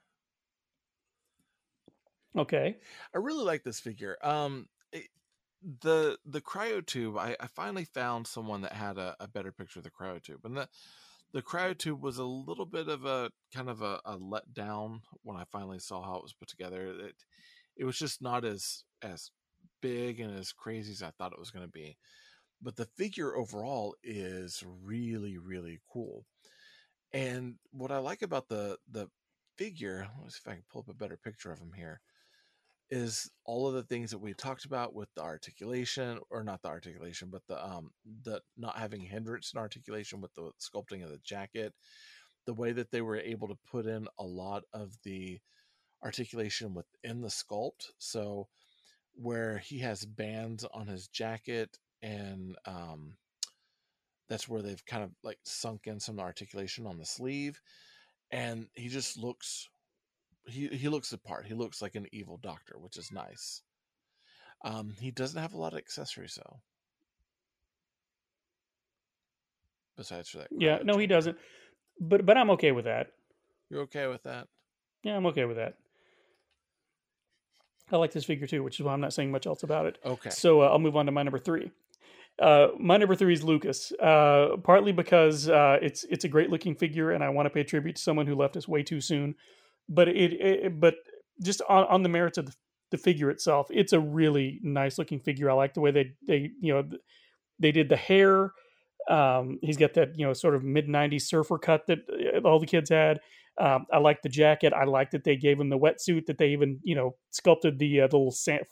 Okay. I really like this figure. Um, it, the the cryotube. I, I finally found someone that had a, a better picture of the cryotube, and the the cryotube was a little bit of a kind of a, a letdown when I finally saw how it was put together. It it was just not as as big and as crazy as I thought it was going to be. But the figure overall is really really cool. And what I like about the the figure, let's see if I can pull up a better picture of him here, is all of the things that we talked about with the articulation, or not the articulation, but the um the not having hindrance in articulation with the sculpting of the jacket, the way that they were able to put in a lot of the articulation within the sculpt. So where he has bands on his jacket and um that's where they've kind of like sunk in some articulation on the sleeve and he just looks he he looks the part he looks like an evil doctor which is nice um he doesn't have a lot of accessories though besides for that Yeah, no, he doesn't. But but I'm okay with that. you're okay with that Yeah, I'm okay with that. I like this figure too, which is why I'm not saying much else about it. Okay. So uh, I'll move on to my number three. Uh, my number three is Lucas, uh, partly because uh, it's it's a great looking figure, and I want to pay tribute to someone who left us way too soon. But it, it but just on, on the merits of the, the figure itself, it's a really nice looking figure. I like the way they they you know they did the hair. Um, he's got that you know sort of mid '90s surfer cut that uh, all the kids had. Um, I like the jacket. I like that they gave him the wetsuit. That they even you know sculpted the uh, the little sand,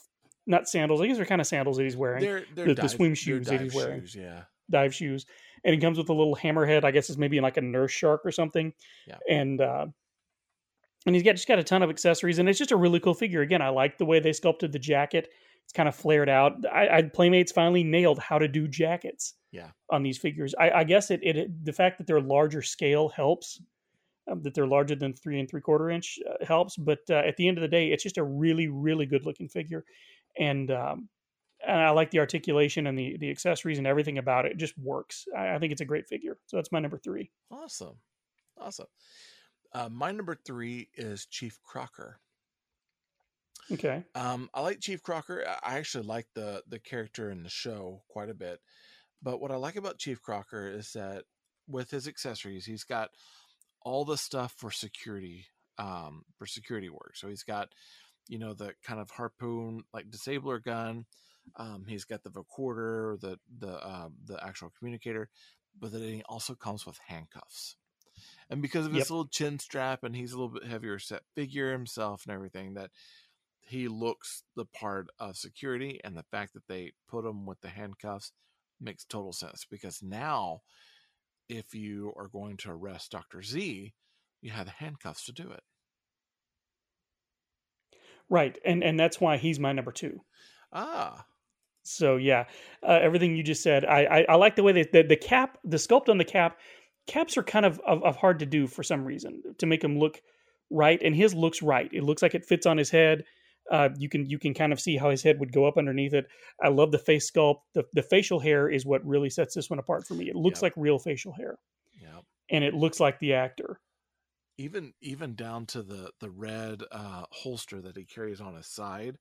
not sandals. I guess they're kind of sandals that he's wearing. They're- they're the, the dive- swim they're shoes that he's wearing. shoes, yeah. dive shoes. And he comes with a little hammerhead. I guess it's maybe like a nurse shark or something. Yeah. And uh, and he's got just got a ton of accessories, and it's just a really cool figure. Again, I like the way they sculpted the jacket. It's kind of flared out. I, I Playmates finally nailed how to do jackets yeah on these figures. I, I guess it, it the fact that they're larger scale helps. Um, that they're larger than three and three quarter inch uh, helps, but uh, at the end of the day, it's just a really really good looking figure, and um, and I like the articulation and the the accessories and everything about it. It just works. I, I think it's a great figure. So that's my number three. awesome awesome uh, my number three is chief crocker Okay. Um, I like Chief Crocker. I actually like the the character in the show quite a bit. But what I like about Chief Crocker is that with his accessories, he's got all the stuff for security, um, for security work. So he's got, you know, the kind of harpoon like disabler gun. Um, he's got the recorder, the the uh, the actual communicator, but then he also comes with handcuffs. And because of his Yep. little chin strap, and he's a little bit heavier set figure himself and everything, that he looks the part of security and the fact that they put him with the handcuffs makes total sense because now if you are going to arrest Dr. Z, you have the handcuffs to do it. Right, and and that's why he's my number two. Ah, So yeah, uh, everything you just said, I, I I like the way that the, the cap, the sculpt on the cap, caps are kind of, of of hard to do for some reason to make him look right, and his looks right. It looks like it fits on his head. Uh, you can you can kind of see how his head would go up underneath it. I love the face sculpt. The the facial hair is what really sets this one apart for me. It looks Yep. like real facial hair, yeah. and it looks like the actor. Even even down to the the red uh holster that he carries on his side.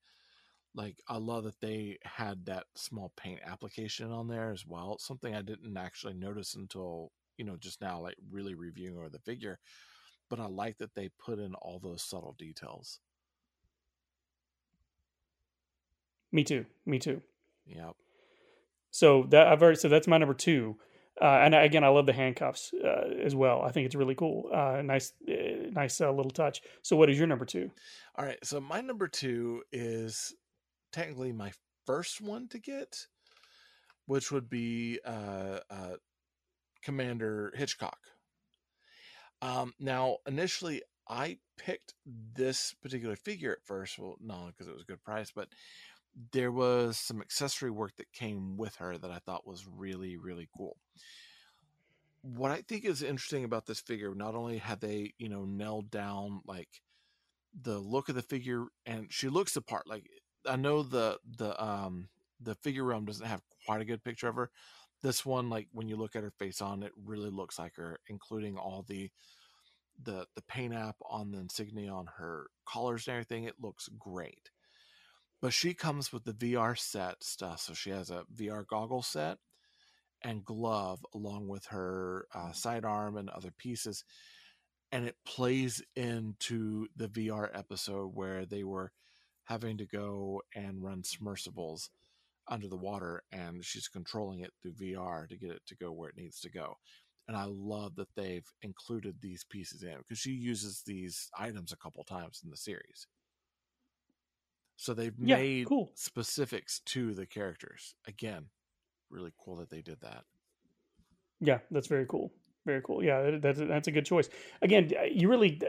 Like I love that they had that small paint application on there as well. Something I didn't actually notice until, you know, just now like really reviewing over the figure. But I like that they put in all those subtle details. Me too. Me too. Yep. So that I've already so that's my number two. Uh, and again, I love the handcuffs uh, as well. I think it's really cool. Uh, nice, uh, nice uh, little touch. So, what is your number two? All right, so my number two is technically my first one to get, which would be uh, uh, Commander Hitchcock. Um, now, initially, I picked this particular figure at first. Well, not because it was a good price, but there was some accessory work that came with her that I thought was really, really cool. What I think is interesting about this figure, not only had they, you know, nailed down like the look of the figure and she looks the part like i know the the um the figure realm doesn't have quite a good picture of her this one like when you look at her face on it really looks like her including all the the the paint app on the insignia on her collars and everything it looks great. But she comes with the vr set stuff so she has a vr goggle set and glove along with her uh, sidearm and other pieces and it plays into the VR episode where they were having to go and run submersibles under the water and she's controlling it through VR to get it to go where it needs to go. And I love that they've included these pieces in because she uses these items a couple times in the series. So they've Yeah, made cool. specifics to the characters. Again, really cool that they did that. Yeah, that's very cool. Very cool. Yeah, that's that's a good choice. Again, you really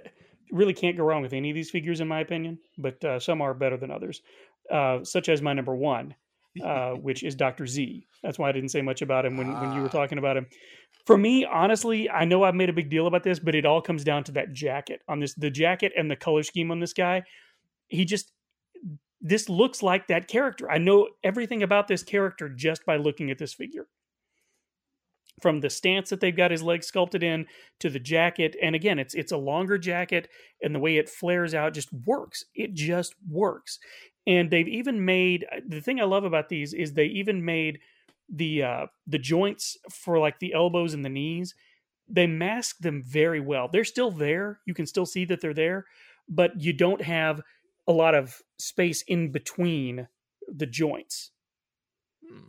really can't go wrong with any of these figures, in my opinion. But uh, some are better than others, uh, such as my number one, uh, which is Doctor Z. That's why I didn't say much about him when when you were talking about him. For me, honestly, I know I've made a big deal about this, but it all comes down to that jacket on this, the jacket and the color scheme on this guy. He just this looks like that character. I know everything about this character just by looking at this figure from the stance that they've got his legs sculpted in to the jacket and again it's it's a longer jacket and the way it flares out just works it just works and they've even made the thing i love about these is they even made the uh the joints for like the elbows and the knees they mask them very well. They're still there. You can still see that they're there but you don't have a lot of space in between the joints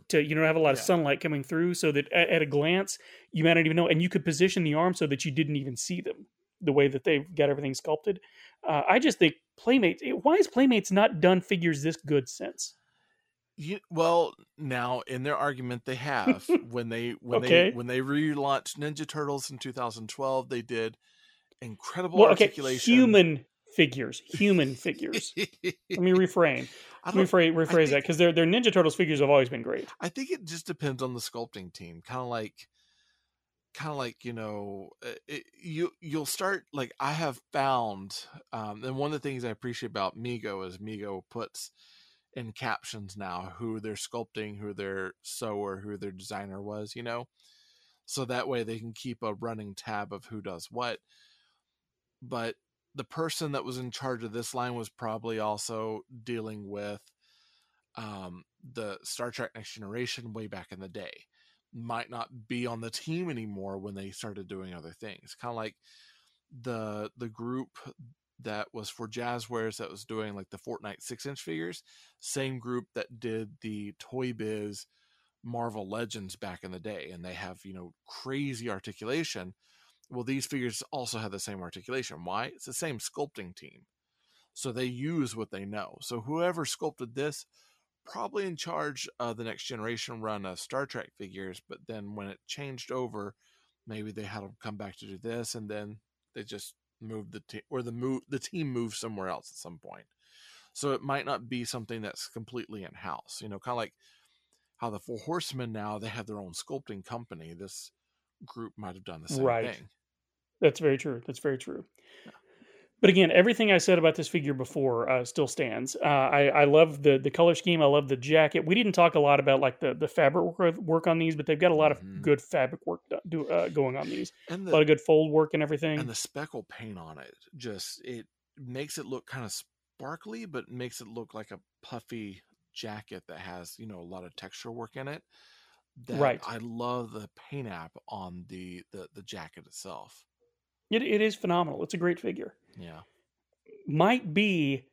to you know have a lot of sunlight coming through so that at, at a glance you might not even know and you could position the arm so that you didn't even see them the way that they've got everything sculpted uh, i just think playmates why is playmates not done figures this good since You, well, now in their argument, they have when they when Okay. they when they relaunched Ninja Turtles in 2012, they did incredible well okay articulation. human figures human figures let me refrain I let me rephrase, rephrase that because their their ninja turtles figures have always been great I think it just depends on the sculpting team. Kind of like, kind of like you know, it, you you'll start like I have found, um, and one of the things I appreciate about Mego is Mego puts in captions now who they're sculpting, who their sewer, who their designer was. You know, so that way they can keep a running tab of who does what. But the person that was in charge of this line was probably also dealing with um, the Star Trek Next Generation way back in the day. Might not be on the team anymore when they started doing other things. Kind of like the the group that was for Jazwares that was doing like the Fortnite six inch figures, same group that did the Toy Biz Marvel Legends back in the day, and they have you know crazy articulation. Well, these figures also have the same articulation. Why? It's the same sculpting team, so they use what they know. So whoever sculpted this, probably in charge of the next generation run of Star Trek figures, but then when it changed over, maybe they had them come back to do this, and then they just moved the team or the move the team moved somewhere else at some point. So it might not be something that's completely in house. You know, kind of like how the Four Horsemen now they have their own sculpting company. This group might have done the same right thing. that's very true that's very true but again everything i said about this figure before uh, still stands. Uh, I, I love the the color scheme. I love the jacket. We didn't talk a lot about like the the fabric work, work on these but they've got a lot of good fabric work do, uh, going on these. And a lot of good fold work and everything. and the speckle paint on it just it makes it look kind of sparkly but makes it look like a puffy jacket that has you know a lot of texture work in it that Right. i love the paint app on the the, the jacket itself. It, it is phenomenal. It's a great figure yeah. might be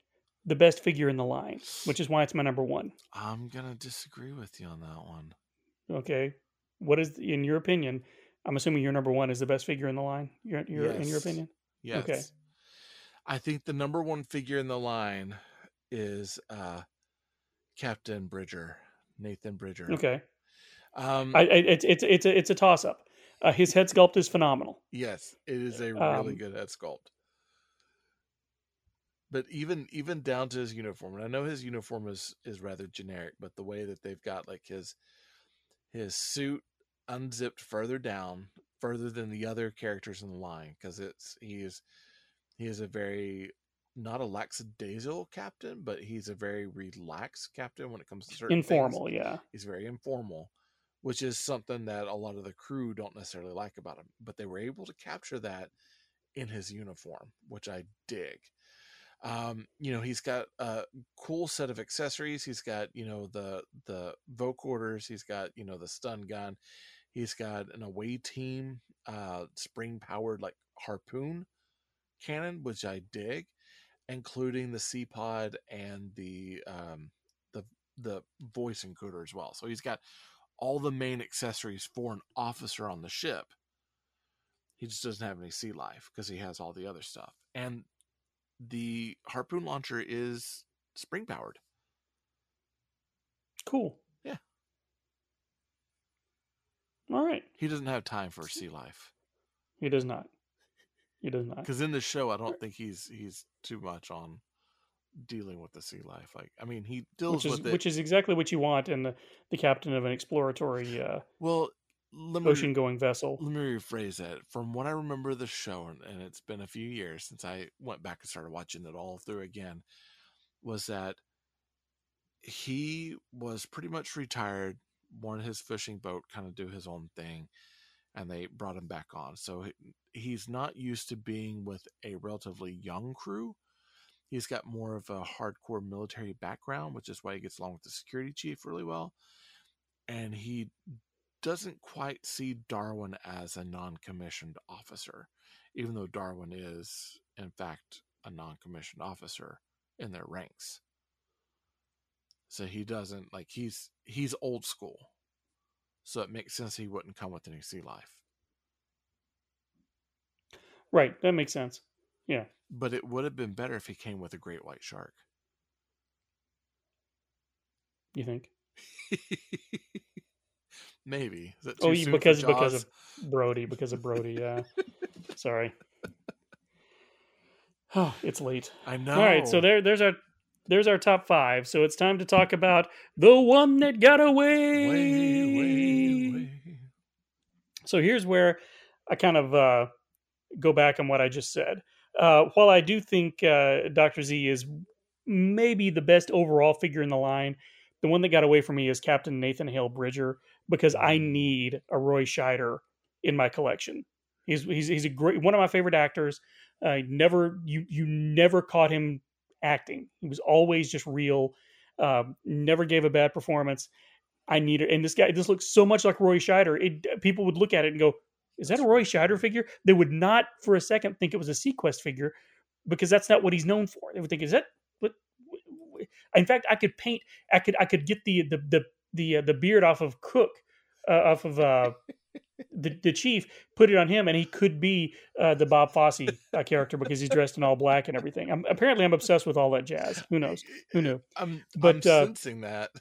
the best figure in the line which is why it's my number one. I'm gonna disagree with you on that one. Okay. What is in your opinion i'm assuming your number one is the best figure in the line your, your, in your opinion? Yes. Okay. I think the number one figure in the line is uh captain bridger nathan bridger. Okay. Um I, I, it's it's it's a, it's a toss up. Uh, his head sculpt is phenomenal. Yes, it is a really Um, good head sculpt. But even even down to his uniform, and I know his uniform is is rather generic, but the way that they've got like his his suit unzipped further down, further than the other characters in the line, because it's he is he is a very not a lackadaisical captain, but he's a very relaxed captain when it comes to certain Informal, things. yeah. He's very informal, which is something that a lot of the crew don't necessarily like about him. But they were able to capture that in his uniform, which I dig. Um, you know, he's got a cool set of accessories. He's got, you know, the the vocorders, he's got, you know, the stun gun, he's got an away team, uh, spring powered like harpoon cannon, which I dig, including the C pod and the um the the voice encoder as well. So he's got all the main accessories for an officer on the ship. He just doesn't have any sea life because he has all the other stuff. And the harpoon launcher is spring powered. Cool. Yeah. All right. He doesn't have time for sea life He does not. He does not. because in the show, I don't think he's he's too much on dealing with the sea life. Like, I mean, he deals Which is with it. which is exactly what you want in the, the captain of an exploratory uh, well, let me, ocean going vessel. Let me rephrase that. From what I remember of the show, and, it's been a few years since I went back and started watching it all through again, was that he was pretty much retired, wanted his fishing boat kind of do his own thing, and they brought him back on. So he- he's not used to being with a relatively young crew. He's got more of a hardcore military background, which is why he gets along with the security chief really well. And he doesn't quite see Darwin as a non commissioned officer, even though Darwin is, in fact, a non commissioned officer in their ranks. So he doesn't like he's he's old school. So it makes sense he wouldn't come with any sea life. Right. That makes sense. Yeah. But it would have been better if he came with a great white shark. You think? Maybe. Oh, too you- soon because because of Brody. Because of Brody. Yeah. Sorry. Oh, it's late. I know. All right. So there, there's our there's our top five. So it's time to talk about the one that got away. So here's where I kind of uh, go back on what I just said. Uh, while I do think uh, Doctor Z is maybe the best overall figure in the line, the one that got away from me is Captain Nathan Hale Bridger because I need a Roy Scheider in my collection. He's he's he's a great one of my favorite actors. I never you you never caught him acting. He was always just real. Um, never gave a bad performance. I need it. And this guy, this looks so much like Roy Scheider. It people would look at it and go, "Is that a Roy Scheider figure?" They would not for a second think it was a seaQuest figure because that's not what he's known for. They would think, "Is that what?" In fact, I could paint. I could. I could get the the the the uh, the beard off of Cook, uh, off of uh, the the chief, put it on him, and he could be uh, the Bob Fosse uh, character because he's dressed in all black and everything. I'm, apparently, I'm obsessed with all that jazz. Who knows? Who knew? I'm, But, I'm uh, sensing that.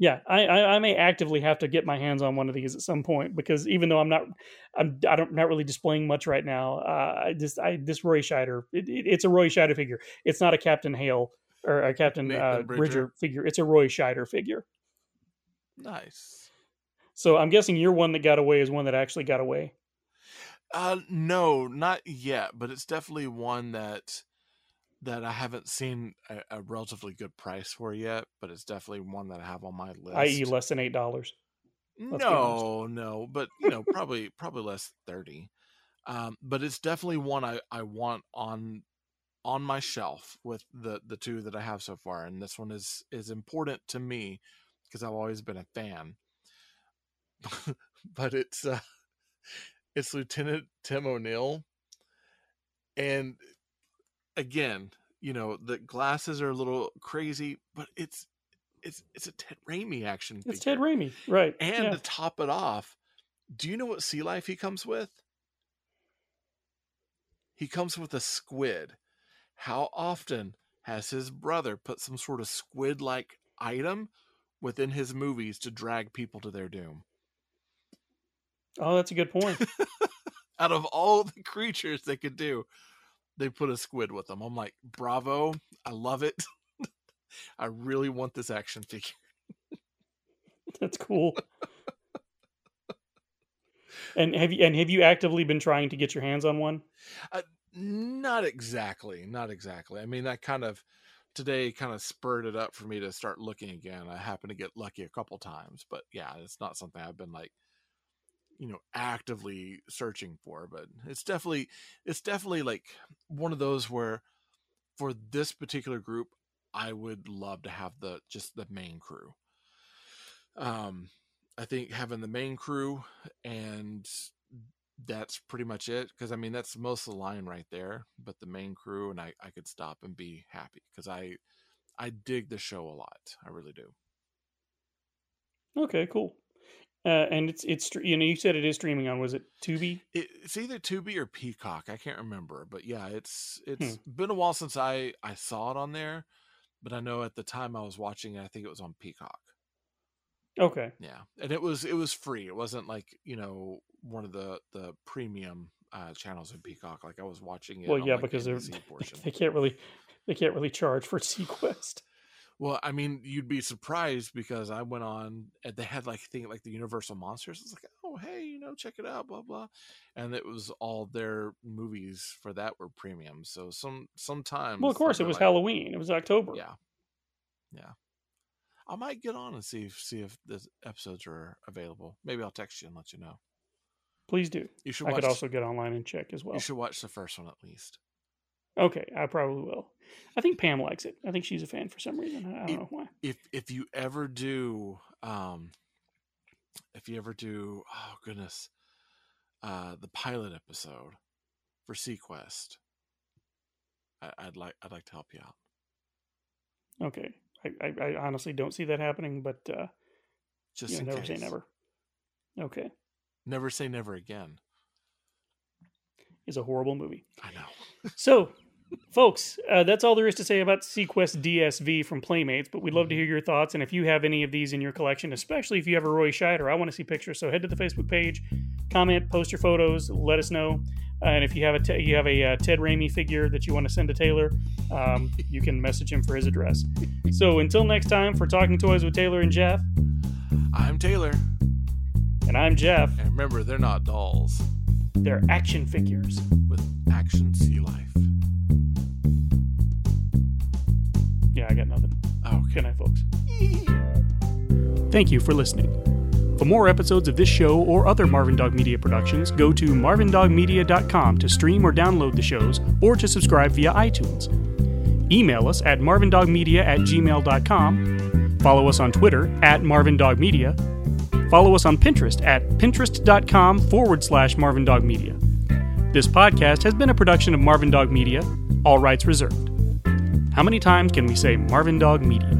Yeah, I, I I may actively have to get my hands on one of these at some point because even though I'm not I'm I don't not really displaying much right now, uh, I just I this Roy Scheider it, it- it's a Roy Scheider figure. It's not a Captain Hale or a Captain uh, Bridger. Bridger figure. It's a Roy Scheider figure. Nice. So I'm guessing your one that got away is one that actually got away. Uh, no, not yet, but it's definitely one that that I haven't seen a, a relatively good price for yet. But it's definitely one that I have on my list. i.e., less than eight dollars. no, no, but you know, probably probably less thirty. Um, but it's definitely one I, I want on on my shelf with the the two that I have so far, and this one is is important to me because I've always been a fan. but it's uh, it's Lieutenant Tim O'Neill, and again, you know, the glasses are a little crazy, but it's it's it's a Ted Raimi action. It's figure. Ted Raimi, right? And yeah. to top it off, do you know what sea life he comes with? He comes with a squid. How often has his brother put some sort of squid like item within his movies to drag people to their doom? Oh, that's a good point. Out of all the creatures they could do, they put a squid with them. I'm like, bravo. I love it. I really want this action figure. That's cool. and have you and have you actively been trying to get your hands on one? Uh, Not exactly. Not exactly. I mean, I kind of today kind of spurred it up for me to start looking again. I happened to get lucky a couple times, but yeah, it's not something I've been like you know actively searching for but it's definitely it's definitely like one of those where for this particular group i would love to have the just the main crew um i think having the main crew and that's pretty much it because i mean that's most of the line right there but the main crew and i i could stop and be happy because i i dig the show a lot i really do Okay, cool. Uh, and it's it's you know you said it is streaming on was it Tubi? It, it's either Tubi or Peacock. I can't remember, but yeah, it's it's been a while since I I saw it on there, but I know at the time I was watching it, I think it was on Peacock. Okay. Yeah, and it was it was free. It wasn't like you know one of the the premium uh, channels in Peacock. Like I was watching it. Well, yeah, like, because they can't really they can't really charge for seaQuest. Well, I mean, you'd be surprised because I went on and they had like thing like the Universal Monsters. It's like, oh hey, you know, check it out, blah blah, and it was all their movies for that were premium. So some sometimes, Well, of course, it was like- Halloween. It was October. Yeah, yeah. I might get on and see if see if the episodes are available. Maybe I'll text you and let you know. Please do. You should I could also get online and check as well. You should watch the first one at least. Okay, I probably will. I think Pam likes it. I think she's a fan for some reason. I don't if, know why. If if you ever do, um, if you ever do, oh goodness, uh, the pilot episode for seaQuest, I, I'd like I'd like to help you out. Okay, I, I, I honestly don't see that happening, but uh, Just you know, never say never. Okay, Never say never again. is a horrible movie. I know. So, folks, uh, that's all there is to say about seaQuest DSV from Playmates. But we'd love to Mm-hmm. hear your thoughts, and if you have any of these in your collection, especially if you have a Roy Scheider, I want to see pictures. So head to the Facebook page, comment, post your photos, let us know. Uh, and if you have a you have a uh, Ted Raimi figure that you want to send to Taylor, um, you can message him for his address. So until next time, for Talking Toys with Taylor and Jeff, I'm Taylor, and I'm Jeff. and remember, they're not dolls. They're action figures. With action, see life. Yeah, I got nothing. Oh, Good night, folks. Thank you for listening. For more episodes of this show or other Marvin Dog Media productions, go to marvindogmedia.com to stream or download the shows or to subscribe via iTunes. Email us at marvindogmedia at gmail.com. Follow us on Twitter at marvindogmedia. Follow us on Pinterest at pinterest.com forward slash Marvin Dog Media. This podcast has been a production of Marvin Dog Media, all rights reserved. How many times can we say Marvin Dog Media?